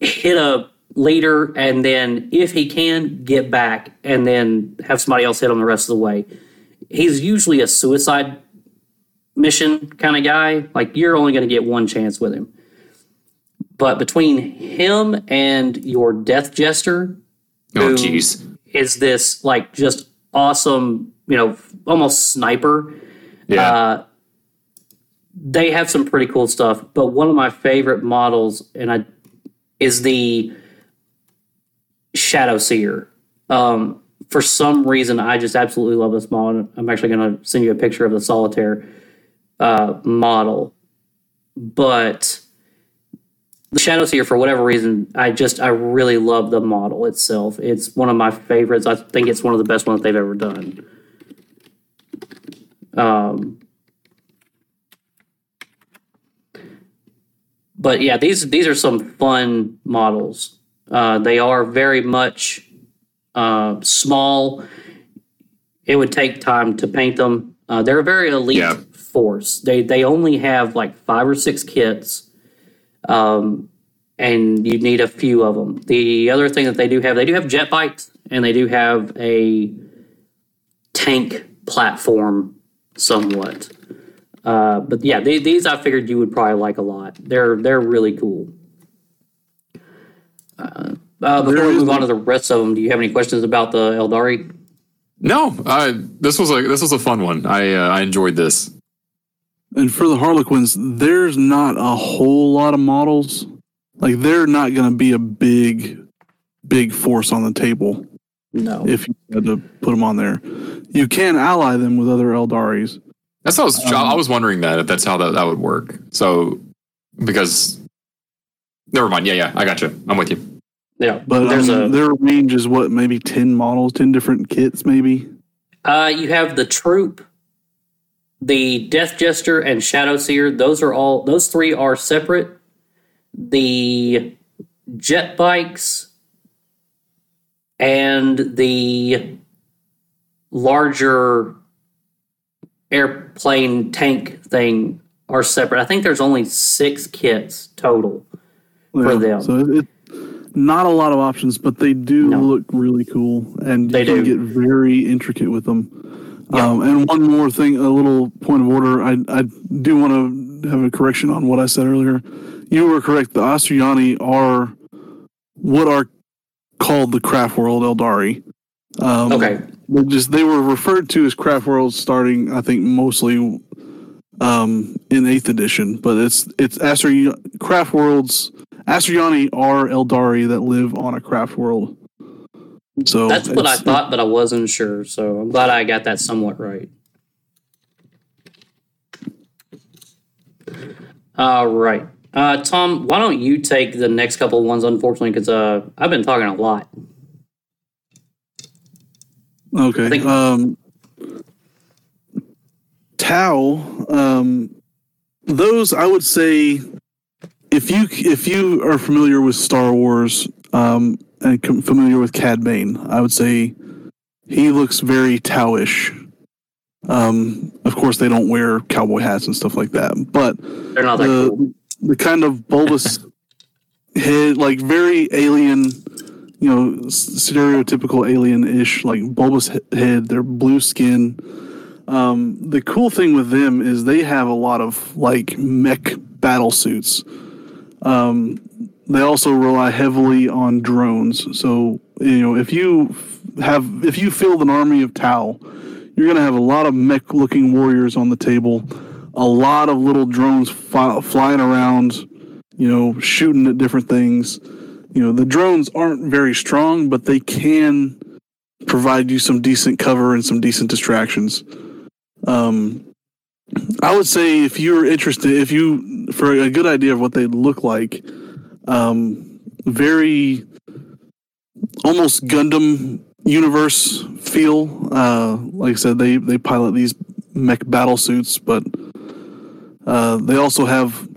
hit a leader, and then if he can, get back, and then have somebody else hit him the rest of the way. He's usually a suicide mission kind of guy. Like you're only going to get one chance with him. But between him and your death jester, Oh, jeez. is this like just awesome, you know, almost sniper. Yeah. Uh, they have some pretty cool stuff, but one of my favorite models and I is the Shadow Seer. Um, for some reason, I just absolutely love this model. I'm actually going to send you a picture of the solitaire uh, model, but the Shadow Seer, for whatever reason, I just I really love the model itself. It's one of my favorites. I think it's one of the best ones they've ever done. Um, but yeah, these these are some fun models. Uh, they are very much uh, small. It would take time to paint them. Uh, they're a very elite Yeah. force. They they only have like five or six kits, um, and you need a few of them. The other thing that they do have, they do have jet bikes, and they do have a tank platform, somewhat. Uh, but yeah, they, these I figured you would probably like a lot. They're they're really cool. Uh, uh, before we move on to the rest of them, do you have any questions about the Eldari? No, uh, this was a this was a fun one. I uh, I enjoyed this. And for the Harlequins, there's not a whole lot of models. Like they're not going to be a big, big force on the table No. if you had to put them on there. You can ally them with other Eldaris. That's how I was, I was wondering that if that's how that, that would work. So because never mind. Yeah, yeah, I got you. I'm with you. yeah, But there's um, a their range is what, maybe 10 models, 10 different kits, maybe? Uh, you have the troop, the Death Jester, and Shadow Seer. Those are all; those three are separate. The jet bikes and the larger airplane tank thing are separate. I think there's only six kits total. For them. So it, not a lot of options, but they do No. look really cool. And They you can do. get very intricate with them. Yeah. Um, and one more thing, a little point of order. I, I do want to have a correction on what I said earlier. You were correct. The Asuryani are what are called the Craft World Eldari. Um, Okay, they just they were referred to as Craft Worlds starting, I think, mostly um, in Eighth Edition. But it's it's Astri Craft Worlds. Asuryani are Eldari that live on a Craft World. So that's what I thought, but I wasn't sure. So I'm glad I got that somewhat right. All right. Uh, Tom, why don't you take the next couple of ones, unfortunately, because uh, I've been talking a lot. Okay. Think- um, Tau, um, those I would say, if you if you are familiar with Star Wars um, and com- familiar with Cad Bane, I would say he looks very Tauish. Um, of course, they don't wear cowboy hats and stuff like that, but They're not that the cool. the kind of bulbous *laughs* head, like very alien, you know, stereotypical alien-ish, like bulbous head. They're blue skin. Um, the cool thing with them is they have a lot of like mech battle suits. Um, they also rely heavily on drones. So you know, if you have, if you field an army of Tau, you're going to have a lot of mech-looking warriors on the table, a lot of little drones flying around, you know, shooting at different things. You know, the drones aren't very strong, but they can provide you some decent cover and some decent distractions. Um, I would say if you're interested, if you for a good idea of what they look like, um, very almost Gundam universe feel. Uh, like I said, they they pilot these mech battle suits, but uh, they also have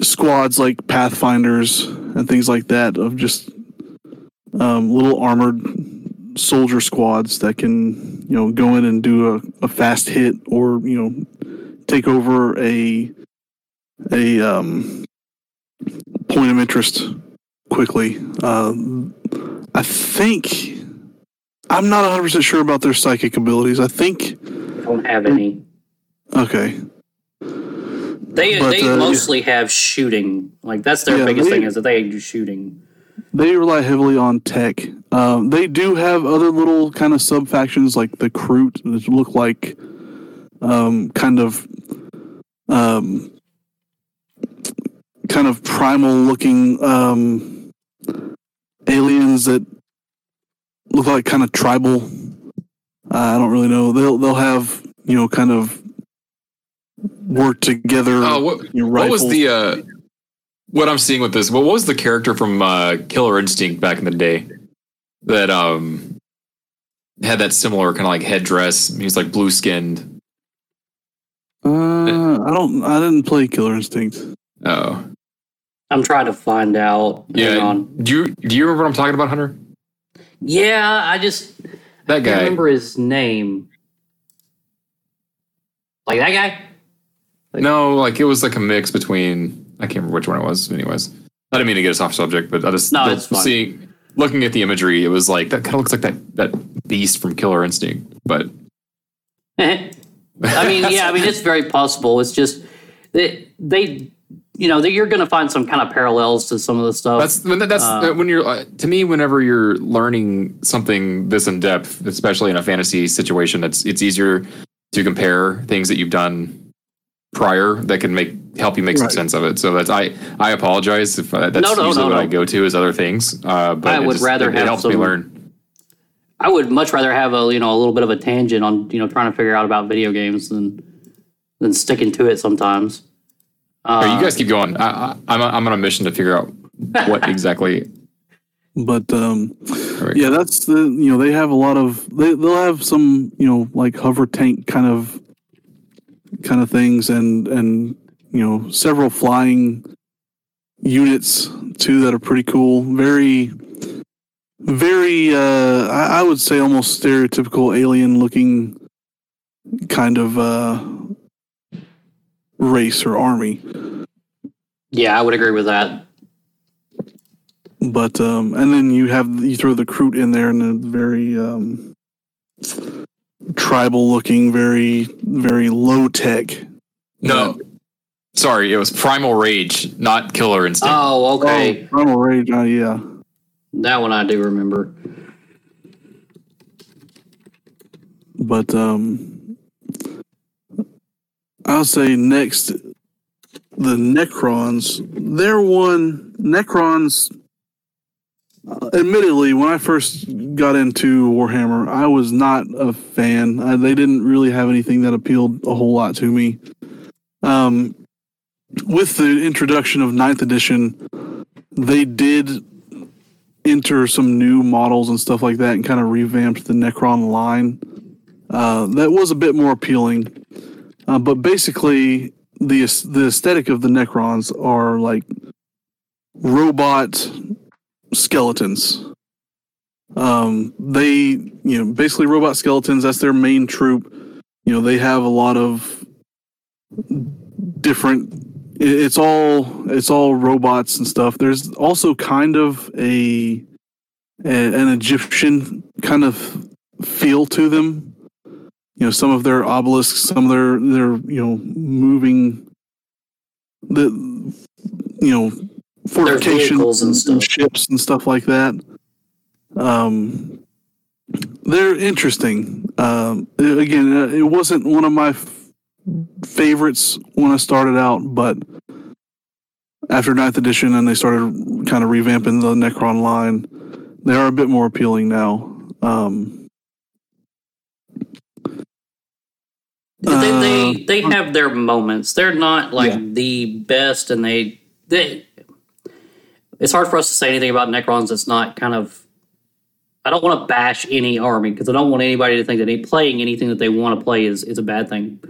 squads like Pathfinders and things like that of just um, little armored soldier squads that can you know go in and do a, a fast hit or you know take over a a um, point of interest quickly. Uh, I think I'm not 100 percent sure about their psychic abilities. I think don't have any. okay, They But, they uh, mostly have shooting. Like that's their Yeah, biggest they- thing is that they do shooting. they rely heavily on tech. Um, they do have other little kind of sub factions like the Kroot that look like um, kind of um, kind of primal looking um, aliens that look like kind of tribal. Uh, I don't really know. They'll they'll have you know kind of work together. Oh, what, you know, what was the uh, what I'm seeing with this? What was the character from uh, Killer Instinct back in the day that um had that similar kind of like headdress? He was like blue skinned. Uh, I don't. I didn't play Killer Instinct. Oh, I'm trying to find out. Yeah. on. Do you do you remember what I'm talking about, Hunter? Yeah, I just That can't guy. remember his name. Like that guy? No, like it was like a mix between I can't remember which one it was. Anyways, I didn't mean to get us off subject, but I just No, it's fine. seeing looking at the imagery, it was like that kind of looks like that that beast from Killer Instinct, but *laughs* I mean, yeah, I mean, it's very possible. It's just they, they you know, that you're going to find some kind of parallels to some of the stuff. That's when that's Uh, when you're uh, to me. Whenever you're learning something this in depth, especially in a fantasy situation, it's it's easier to compare things that you've done prior that can make help you make some Right. sense of it. So that's I I apologize if uh, that's No, no, usually no, what no. I go to is other things. Uh, but I would just- rather it, have it helps me learn. I would much rather have a you know a little bit of a tangent on you know trying to figure out about video games than than sticking to it sometimes. All right, you guys keep going. I, I, I'm I'm on a mission to figure out what *laughs* exactly. But um, yeah, that's the you know they have a lot of they they'll have some you know like hover tank kind of kind of things and and you know several flying units too that are pretty cool. Very very uh I, I would say almost stereotypical alien looking kind of uh race or army. yeah, I would agree with that. but um and then you have you throw the Kroot in there and a very um tribal looking very very low tech No, sorry, it was Primal Rage, not Killer Instinct. Oh, okay, oh, primal rage uh, yeah that one I do remember. but um i'll say next the necrons they're one necrons uh, admittedly when i first got into warhammer i was not a fan. Uh, they didn't really have anything that appealed a whole lot to me. Um with the introduction of ninth edition they did enter some new models and stuff like that and kind of revamped the necron line. Uh, that was a bit more appealing. Uh, but basically, the the aesthetic of the Necrons are like robot skeletons. Um, they, you know, basically robot skeletons. That's their main troop. You know, they have a lot of different. It's all it's all robots and stuff. There's also kind of a, a an Egyptian kind of feel to them you know some of their obelisks some of their their you know moving the you know fortifications vehicles and ships and stuff like that. Um they're interesting. Um again uh, it wasn't one of my f- favorites when i started out but after ninth edition and they started kind of revamping the necron line they are a bit more appealing now. Um they, they they have their moments. They're not like Yeah. the best, and they they. It's hard for us to say anything about Necrons that's not kind of. I don't want to bash any army because I don't want anybody to think that any, playing anything that they want to play is is a bad thing,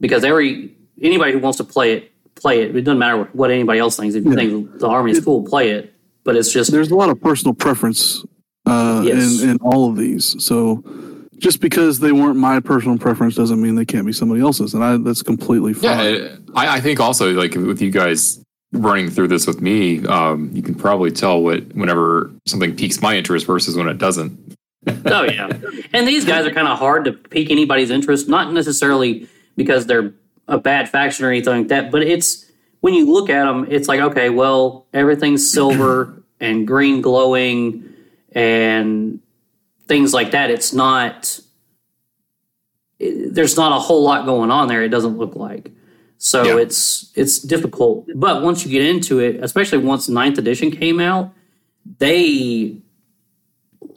because every anybody who wants to play it play it. It doesn't matter what anybody else thinks. If you Yeah. think the army is cool, play it. But it's just there's a lot of personal preference uh, Yes. in, in all of these. So just because they weren't my personal preference doesn't mean they can't be somebody else's, and I, that's completely Yeah, fine. it- I, I think also like with you guys running through this with me, um, you can probably tell what whenever something piques my interest versus when it doesn't. *laughs* Oh yeah, and these guys are kind of hard to pique anybody's interest. Not necessarily because they're a bad faction or anything like that, but it's when you look at them, it's like okay, well, everything's silver *clears throat* and green glowing and things like that. It's not. it- there's not a whole lot going on there. It doesn't look like. So Yeah. it's it's difficult. But once you get into it, especially once ninth edition came out, they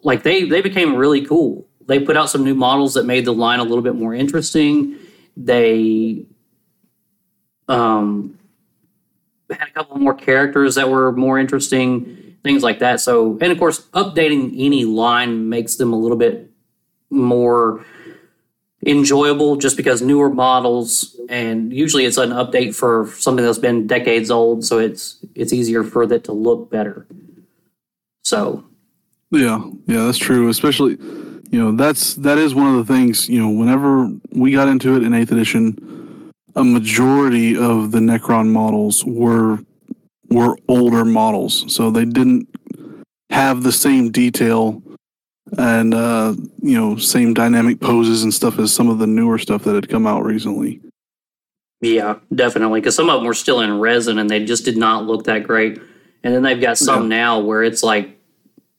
like they they became really cool. They put out some new models that made the line a little bit more interesting. They um had a couple more characters that were more interesting, things like that. So, and of course, updating any line makes them a little bit more enjoyable just because newer models and usually it's an update for something that's been decades old so it's it's easier for that to look better so Yeah, yeah, that's true. Especially, you know, that's that is one of the things. You know, whenever we got into it in Eighth Edition, a majority of the Necron models were were older models, so they didn't have the same detail and uh, you know same dynamic poses and stuff as some of the newer stuff that had come out recently. Yeah, definitely. Because some of them were still in resin and they just did not look that great. And then they've got some now where it's like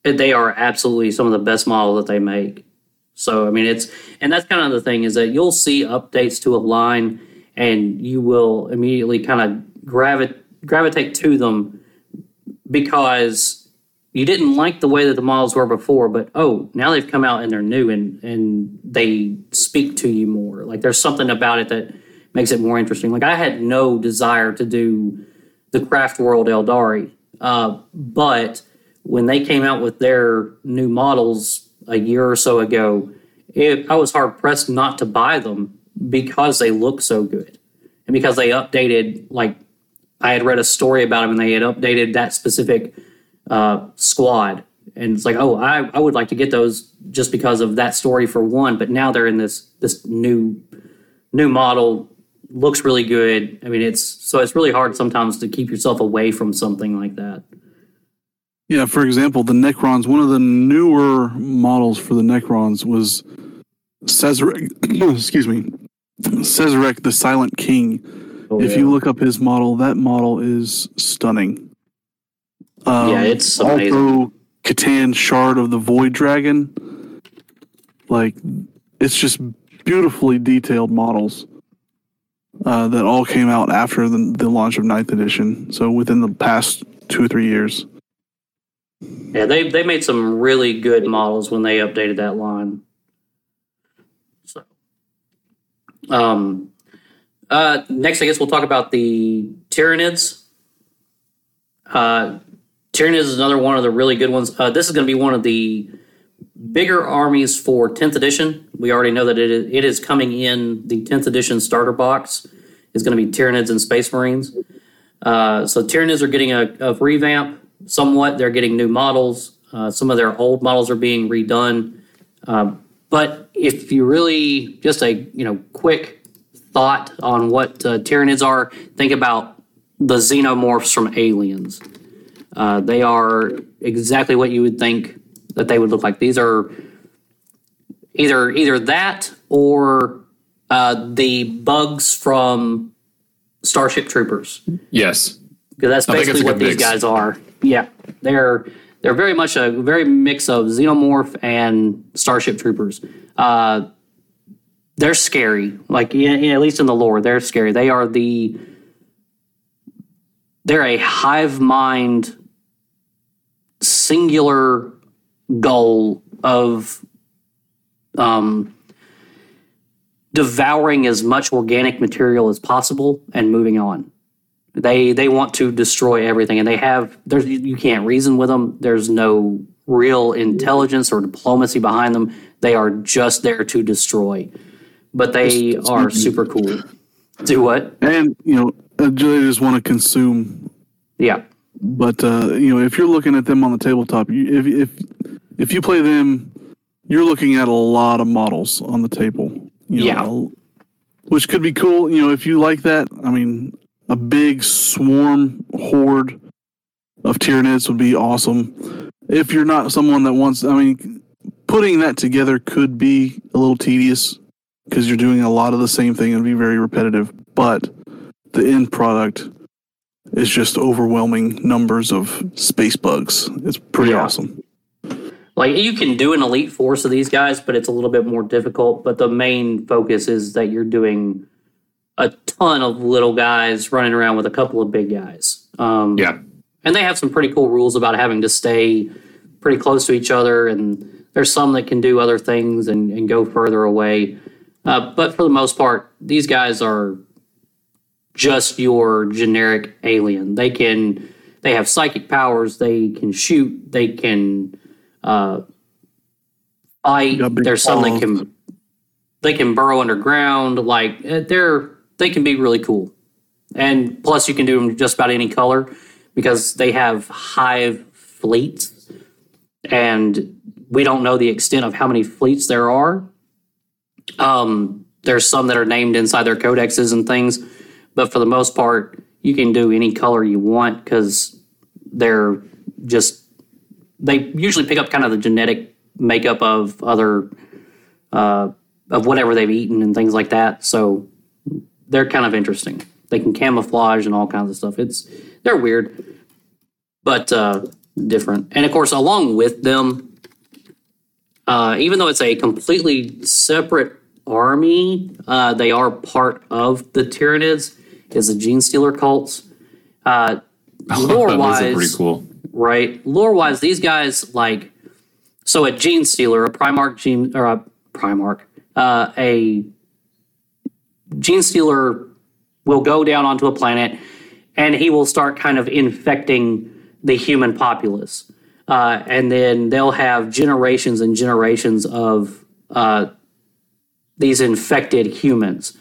they are absolutely some of the best models that they make. So I mean, it's and that's kind of the thing is that you'll see updates to a line and you will immediately kind of gravi- gravitate to them because you didn't like the way that the models were before, but oh, now they've come out and they're new and and they speak to you more. Like there's something about it that makes it more interesting. Like I had no desire to do the Craft World Eldari, uh, but when they came out with their new models a year or so ago, it, I was hard pressed not to buy them because they look so good and because they updated. Like I had read a story about them and they had updated that specific uh, squad. And it's like, oh, I, I would like to get those just because of that story for one. But now they're in this this new new model looks really good. I mean, it's so it's really hard sometimes to keep yourself away from something like that. Yeah, for example, the Necrons, one of the newer models for the Necrons was Szarekh, *clears throat* excuse me, Szarekh the Silent King. Oh, if yeah. you look up his model, that model is stunning. Um, Yeah, it's amazing. Also, C'tan Shard of the Void Dragon. Like, it's just beautifully detailed models uh, that all came out after the, the launch of Ninth Edition. So within the past two or three years. Yeah, they they made some really good models when they updated that line. So, um, uh, next, I guess we'll talk about the Tyranids. Uh, Tyranids is another one of the really good ones. Uh, this is going to be one of the bigger armies for 10th edition. We already know that it is, it is coming in the 10th edition starter box. Is going to be Tyranids and Space Marines. Uh, so Tyranids are getting a, a revamp somewhat. They're getting new models. Uh, some of their old models are being redone. Um, but if you really just a you know quick thought on what uh, Tyranids are, think about the xenomorphs from Aliens. Uh, they are exactly what you would think that they would look like. These are either either that or uh, the bugs from Starship Troopers Yes. because that's I think it's basically what these mix. guys are. Yeah, they're they're very much a very mix of xenomorph and starship troopers. Uh, they're scary, like yeah, yeah, at least in the lore, they're scary. They are the they're a hive mind singular goal of um, devouring as much organic material as possible and moving on. They they want to destroy everything and they have there's you you can't reason with them. There's no real intelligence or diplomacy behind them. They are just there to destroy but they are super cool do what And, you know, uh, they just want to consume yeah But uh, you know, if you're looking at them on the tabletop, you, if if if you play them, you're looking at a lot of models on the table. You Yeah. know, which could be cool. You know, if you like that, I mean, a big swarm horde of Tyranids would be awesome. If you're not someone that wants, I mean, putting that together could be a little tedious because you're doing a lot of the same thing and be very repetitive. But the end product is just overwhelming numbers of space bugs. It's pretty Yeah. awesome. like you can do an elite force of these guys but it's a little bit more difficult but the main focus is that you're doing a ton of little guys running around with a couple of big guys um, Yeah. and they have some pretty cool rules about having to stay pretty close to each other, and there's some that can do other things and, and go further away. Uh, but for the most part, these guys are just your generic alien. They can they have psychic powers. They can shoot. They can uh, fight. There's some that can they can burrow underground. Like uh, they're they can be really cool. And plus, you can do them just about any color because they have hive fleets, and we don't know the extent of how many fleets there are. Um, there's some that are named inside their codexes and things, but for the most part, you can do any color you want because they're just they usually pick up kind of the genetic makeup of other uh, of whatever they've eaten and things like that. So they're kind of interesting. They can camouflage and all kinds of stuff. It's they're weird, but uh, different. And of course, along with them, uh, even though it's a completely separate army, uh, they are part of the Tyranids. Is the Genestealer Cults. Uh, *laughs* lore wise, pretty cool. right? Lore wise, these guys like so a genestealer, a Primarch gene or a Primarch, uh, a genestealer will go down onto a planet and he will start kind of infecting the human populace. Uh, and then they'll have generations and generations of uh, these infected humans.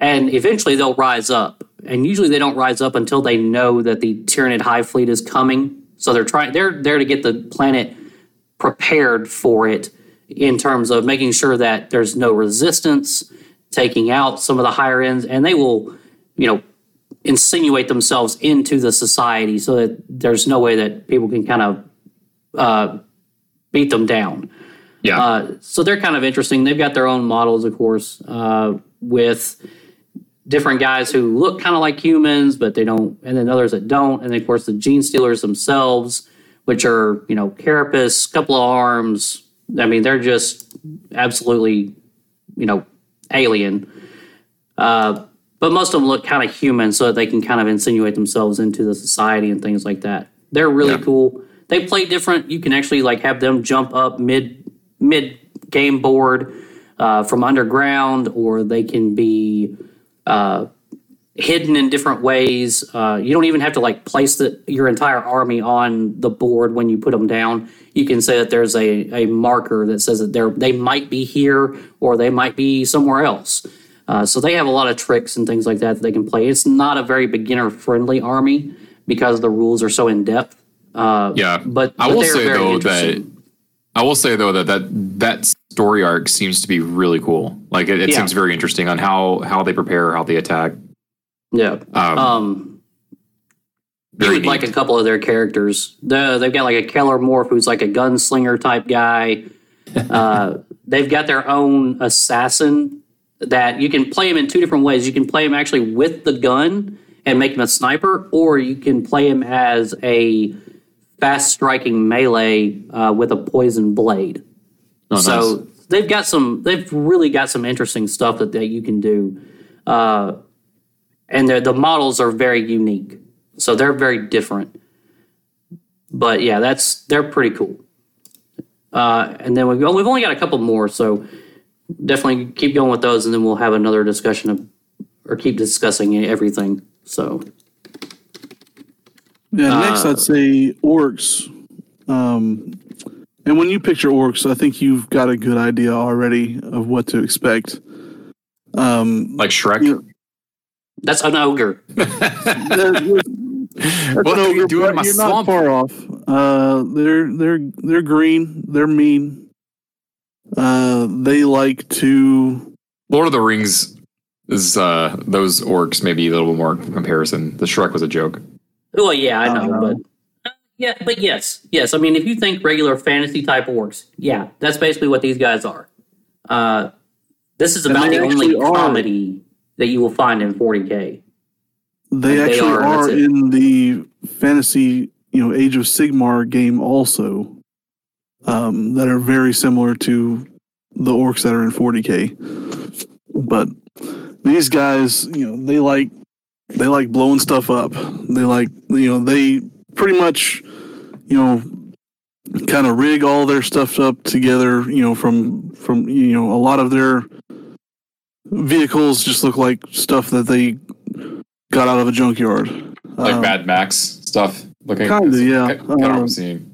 And eventually they'll rise up. And usually they don't rise up until they know that the Tyranid Hive Fleet is coming. So they're trying they're there to get the planet prepared for it in terms of making sure that there's no resistance, taking out some of the higher ends, and they will, you know, insinuate themselves into the society so that there's no way that people can kind of uh, beat them down. Yeah. Uh, so they're kind of interesting. They've got their own models, of course, uh, with different guys who look kind of like humans, but they don't, and then others that don't. And then, of course, the genestealers themselves, which are, you know, carapace, couple of arms. I mean, they're just absolutely, you know, alien. Uh, but most of them look kind of human so that they can kind of insinuate themselves into the society and things like that. They're really Yeah. cool. They play different. You can actually like have them jump up mid mid game board uh, from underground, or they can be uh, hidden in different ways. Uh, you don't even have to like place the, your entire army on the board when you put them down. You can say that there's a, a marker that says that they're they might be here or they might be somewhere else. Uh, so they have a lot of tricks and things like that that they can play. It's not a very beginner friendly army because the rules are so in depth. Uh, Yeah, but, I but will say though that. I will say though that that that story arc seems to be really cool. Like it, it Yeah. seems very interesting on how how they prepare, how they attack. yeah. Um, Um, you would like a couple of their characters. The, they've got like a Kelermorph who's like a gunslinger type guy. *laughs* Uh, they've got their own assassin that you can play him in two different ways. You can play him actually with the gun and make him a sniper, or you can play him as a fast striking melee uh, with a poison blade. Oh, so nice. they've got some. They've really got some interesting stuff that, that you can do, uh, and the the models are very unique. So they're very different. But yeah, that's they're pretty cool. Uh, and then we've we've only got a couple more, so definitely keep going with those, and then we'll have another discussion of or keep discussing everything. So Yeah, next Uh, I'd say orcs. Um, and when you picture orcs, I think you've got a good idea already of what to expect. Um, like Shrek. you- that's an ogre. *laughs* *laughs* that- what no, are you you're, doing in my you're not swamp? far off. Uh, they're they're they're green. They're mean. Uh, they like to. Lord of the Rings is uh those orcs maybe a little more comparison. The Shrek was a joke. Well, yeah, I know, Uh, but uh, yeah, but yes, yes. I mean, if you think regular fantasy type orcs, yeah, that's basically what these guys are. Uh, this is about the only are. comedy that you will find in 40k. They They actually are, are, in the fantasy, you know, Age of Sigmar game also. Um, that are very similar to the orcs that are in 40k. But these guys, you know, they like they like blowing stuff up. They like, you know, they pretty much, you know, kind of rig all their stuff up together. You know, from from you know a lot of their vehicles just look like stuff that they got out of a junkyard. Like Um, Mad Max stuff. Looking Kinda, yeah. Kind of what I'm Um, seeing.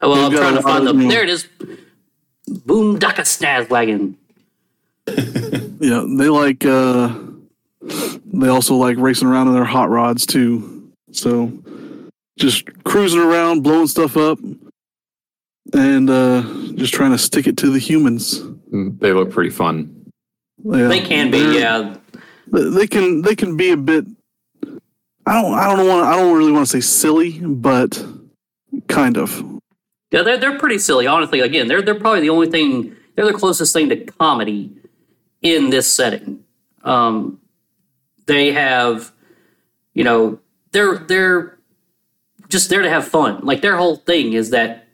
Oh, well, I'm trying to find of, them. There it is. Boomdakka Snazzwagon. *laughs* Yeah, they like. uh They also like racing around in their hot rods too. So, just cruising around, blowing stuff up, and uh just trying to stick it to the humans. Mm, They look pretty fun. Yeah, They can be, they're- yeah. They can. They can be a bit. I don't. I don't want. I don't really want to say silly, but kind of. Yeah, they're they're pretty silly. Honestly, again, they're they're probably the only thing. They're the closest thing to comedy in this setting. Um, they have, you know, they're they're just there to have fun. Like their whole thing is that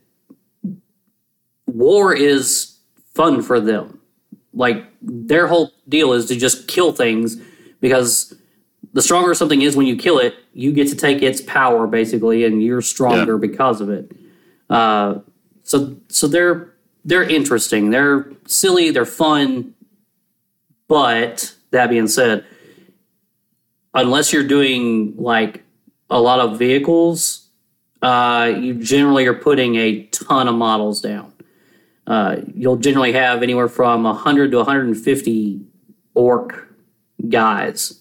war is fun for them. Like their whole deal is to just kill things because the stronger something is when you kill it, you get to take its power basically, and you're stronger because of it. Uh, so so they're they're interesting. They're silly. They're fun. But that being said, unless you're doing like a lot of vehicles, uh, you generally are putting a ton of models down. Uh, you'll generally have anywhere from 100 to 150 orc guys,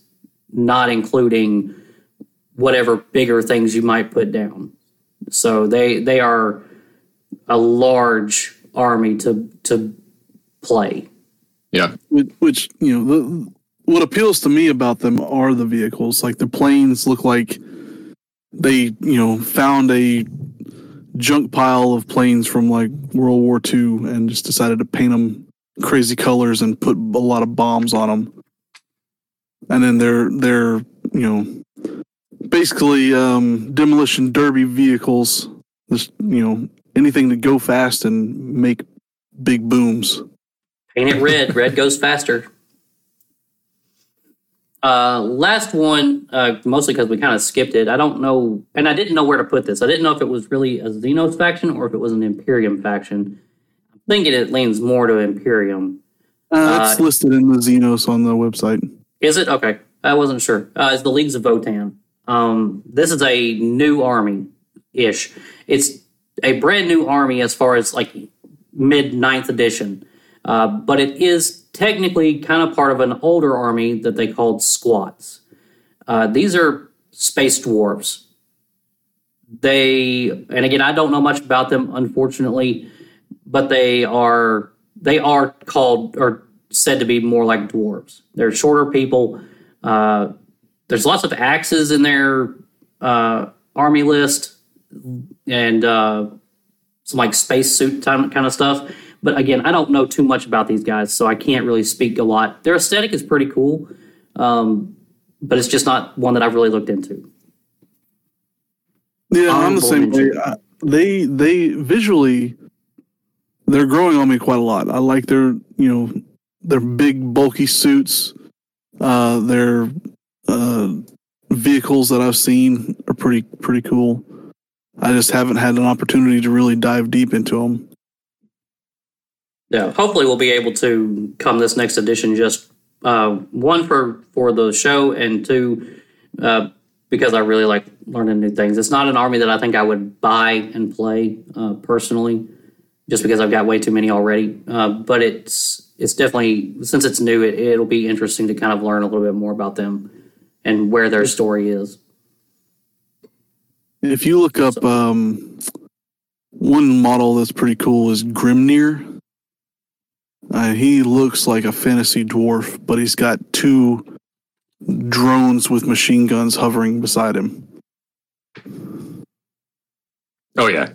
not including whatever bigger things you might put down. So they they are a large army to to play. Yeah. Which, which you know, the, what appeals to me about them are the vehicles. Like the planes look like they, you know, found a junk pile of planes from like World War II and just decided to paint them crazy colors and put a lot of bombs on them. And then they're they're you know basically um, demolition derby vehicles. Just you know anything to go fast and make big booms. Paint it red. red goes faster. Uh, last one, uh, mostly because we kind of skipped it. I don't know, and I didn't know where to put this. I didn't know if it was really a Xenos faction or if it was an Imperium faction. I'm thinking it leans more to Imperium. Uh, it's Uh, listed in the Xenos on the website. Is it okay? I wasn't sure. Uh, it's the Leagues of Votann. Um, this is a new army ish. It's a brand new army as far as like mid ninth edition, uh, but it is technically kind of part of an older army that they called squats. Uh, these are space dwarves. They and again, I don't know much about them, unfortunately, but they are they are called or said to be more like dwarves. They're shorter people. Uh, there's lots of axes in their uh, army list and uh, some like spacesuit time kind of stuff. But again, I don't know too much about these guys, so I can't really speak a lot. Their aesthetic is pretty cool, um, but it's just not one that I've really looked into. Yeah, I'm the same way. they they visually they're growing on me quite a lot. I like their you know their big bulky suits. Uh, their uh, vehicles that I've seen are pretty pretty cool. I just haven't had an opportunity to really dive deep into them. Yeah, hopefully we'll be able to come this next edition just uh, one for for the show and two uh, because I really like learning new things. It's not an army that I think I would buy and play uh, personally, just because I've got way too many already. Uh, but it's it's definitely since it's new, it, it'll be interesting to kind of learn a little bit more about them and where their story is. If you look up um, one model that's pretty cool is Grimnir. Uh, he looks like a fantasy dwarf, but he's got two drones with machine guns hovering beside him. Oh yeah,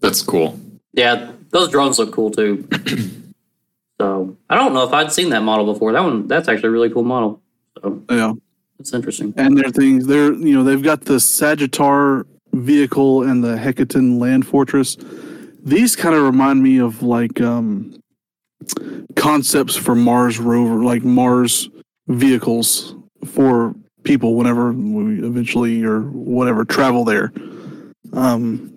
that's cool. Yeah, those drones look cool too. *clears throat* so I don't know if I'd seen that model before. That one that's actually a really cool model. So Yeah, it's interesting. and their things they're you know they've got the Sagitaur vehicle and the Hekaton land fortress. These kind of remind me of like um, concepts for Mars rover, like Mars vehicles for people whenever we eventually or whatever travel there. Um,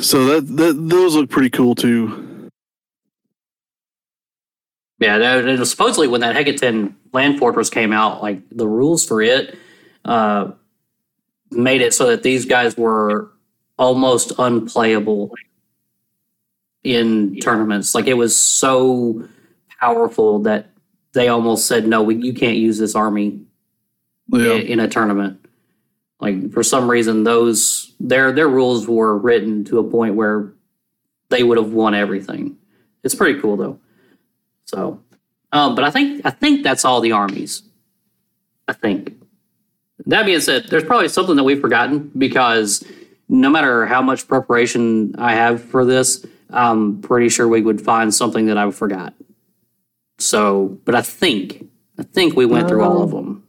So that, that those look pretty cool too. Yeah, that, supposedly when that Hekaton Land Fortress came out, like the rules for it uh, made it so that these guys were almost unplayable in tournaments. Like it was so powerful that they almost said, "No, we, you can't use this army Yeah. in, in a tournament." Like for some reason, those their their rules were written to a point where they would have won everything. It's pretty cool though. So, um, but I think I think that's all the armies. I think. That being said, there's probably something that we've forgotten because no matter how much preparation I have for this, I'm pretty sure we would find something that I forgot. So, but I think I think we went through all of them.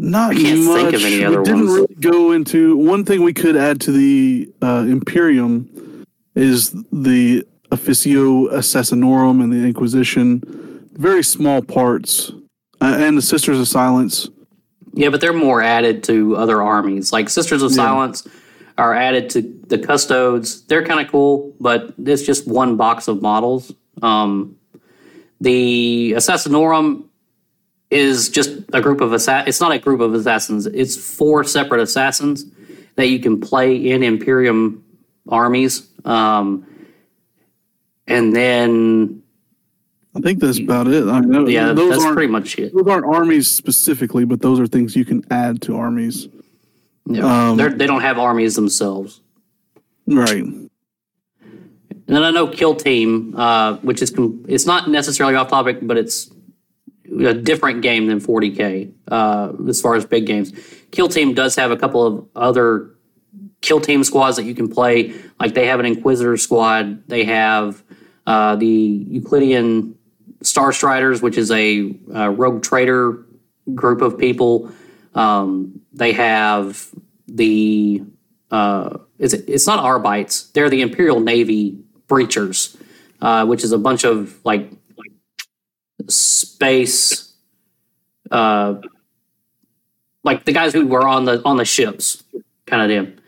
Not I can't much. think of any we didn't ones. really go into one thing we could add to the uh, Imperium is the Officio Assassinorum and the Inquisition. Very small parts, uh, and the Sisters of Silence. Yeah, but they're more added to other armies. Like Sisters of Yeah. Silence are added to the Custodes. They're kind of cool, but it's just one box of models. Um, the Assassinorum is just a group of assa- It's not a group of assassins. It's four separate assassins that you can play in Imperium armies. Um, and then, I think that's about it. I mean, yeah, those that's aren't pretty much it. those aren't armies specifically, but those are things you can add to armies. Yeah. Um, they don't have armies themselves. Right. And then I know Kill Team, uh, which is com- it's not necessarily off topic, but it's a different game than 40k uh, as far as big games. Kill Team does have a couple of other Kill Team squads that you can play. Like they have an Inquisitor squad. They have uh, the Euclidean Star Striders, which is a, uh rogue trader group of people. Um, they have the uh, it's it's not Arbites. They're the Imperial Navy breachers, uh, which is a bunch of like space, uh, like the guys who were on the on the ships, kind of them.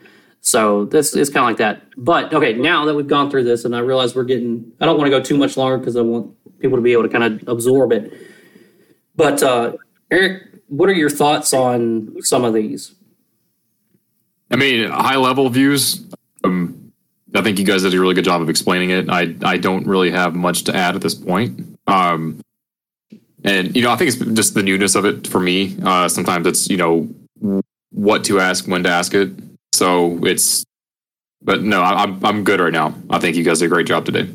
So this is kind of like that. But okay, now that we've gone through this, and I realize we're getting, I don't want to go too much longer because I want people to be able to kind of absorb it. But uh, Erik, what are your thoughts on some of these? I mean, high level views. Um, I think you guys did a really good job of explaining it. I I don't really have much to add at this point. Um, and you know, I think it's just the newness of it for me. Uh, sometimes it's you know what to ask, when to ask it. So it's, but no, I, I'm I'm good right now. I think you guys did a great job today.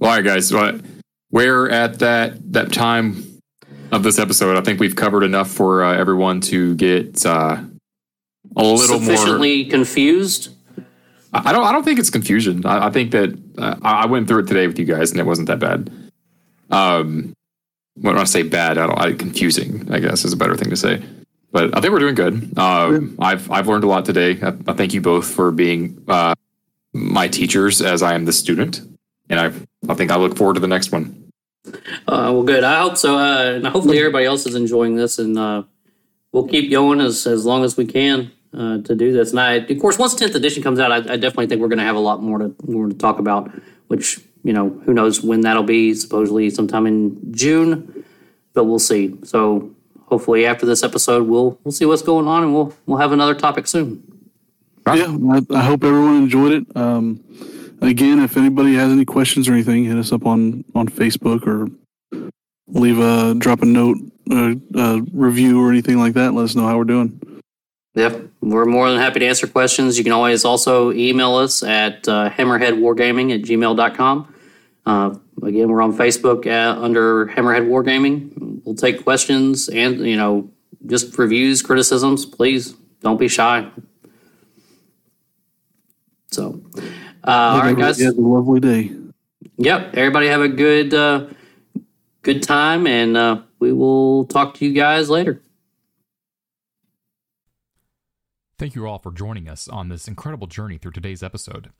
All right, guys. Well, we're at that that time of this episode. I think we've covered enough for uh, everyone to get uh, a little more. Sufficiently confused? I I don't. I don't think it's confusion. I, I think that uh, I I went through it today with you guys, and it wasn't that bad. Um, when I say bad, I don't. I, confusing, I guess, is a better thing to say. But I think we're doing good. Um, I've I've learned a lot today. I, I thank you both for being uh, my teachers as I am the student, and I I think I look forward to the next one. Uh, well, good. I hope so. Uh, and hopefully, everybody else is enjoying this, and uh, we'll keep going as as long as we can uh, to do this. And I, of course, once tenth edition comes out, I, I definitely think we're going to have a lot more to more to talk about. Which you know, who knows when that'll be? Supposedly sometime in June, but we'll see. So hopefully, after this episode, we'll we'll see what's going on, and we'll we'll have another topic soon. Yeah, I, I hope everyone enjoyed it. Um, again, if anybody has any questions or anything, hit us up on on Facebook or leave a drop a note, uh, uh, review or anything like that. Let us know how we're doing. Yep, we're more than happy to answer questions. You can always also email us at uh, hammerheadwargaming at gmail.com. Uh, again, we're on Facebook uh, under Hammerhead Wargaming. We'll take questions and, you know, just reviews, criticisms. Please don't be shy. So, uh, all right, guys. Have a lovely day. Yep, everybody have a good, uh, good time, and uh, we will talk to you guys later. Thank you all for joining us on this incredible journey through today's episode.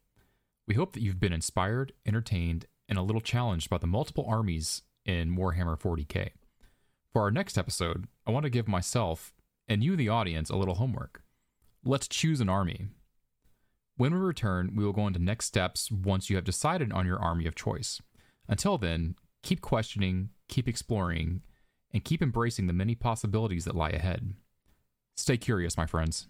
We hope that you've been inspired, entertained, and a little challenged by the multiple armies in Warhammer 40k. For our next episode, I want to give myself and you, the audience, a little homework. Let's choose an army. When we return, we will go into next steps once you have decided on your army of choice. Until then, keep questioning, keep exploring, and keep embracing the many possibilities that lie ahead. Stay curious, my friends.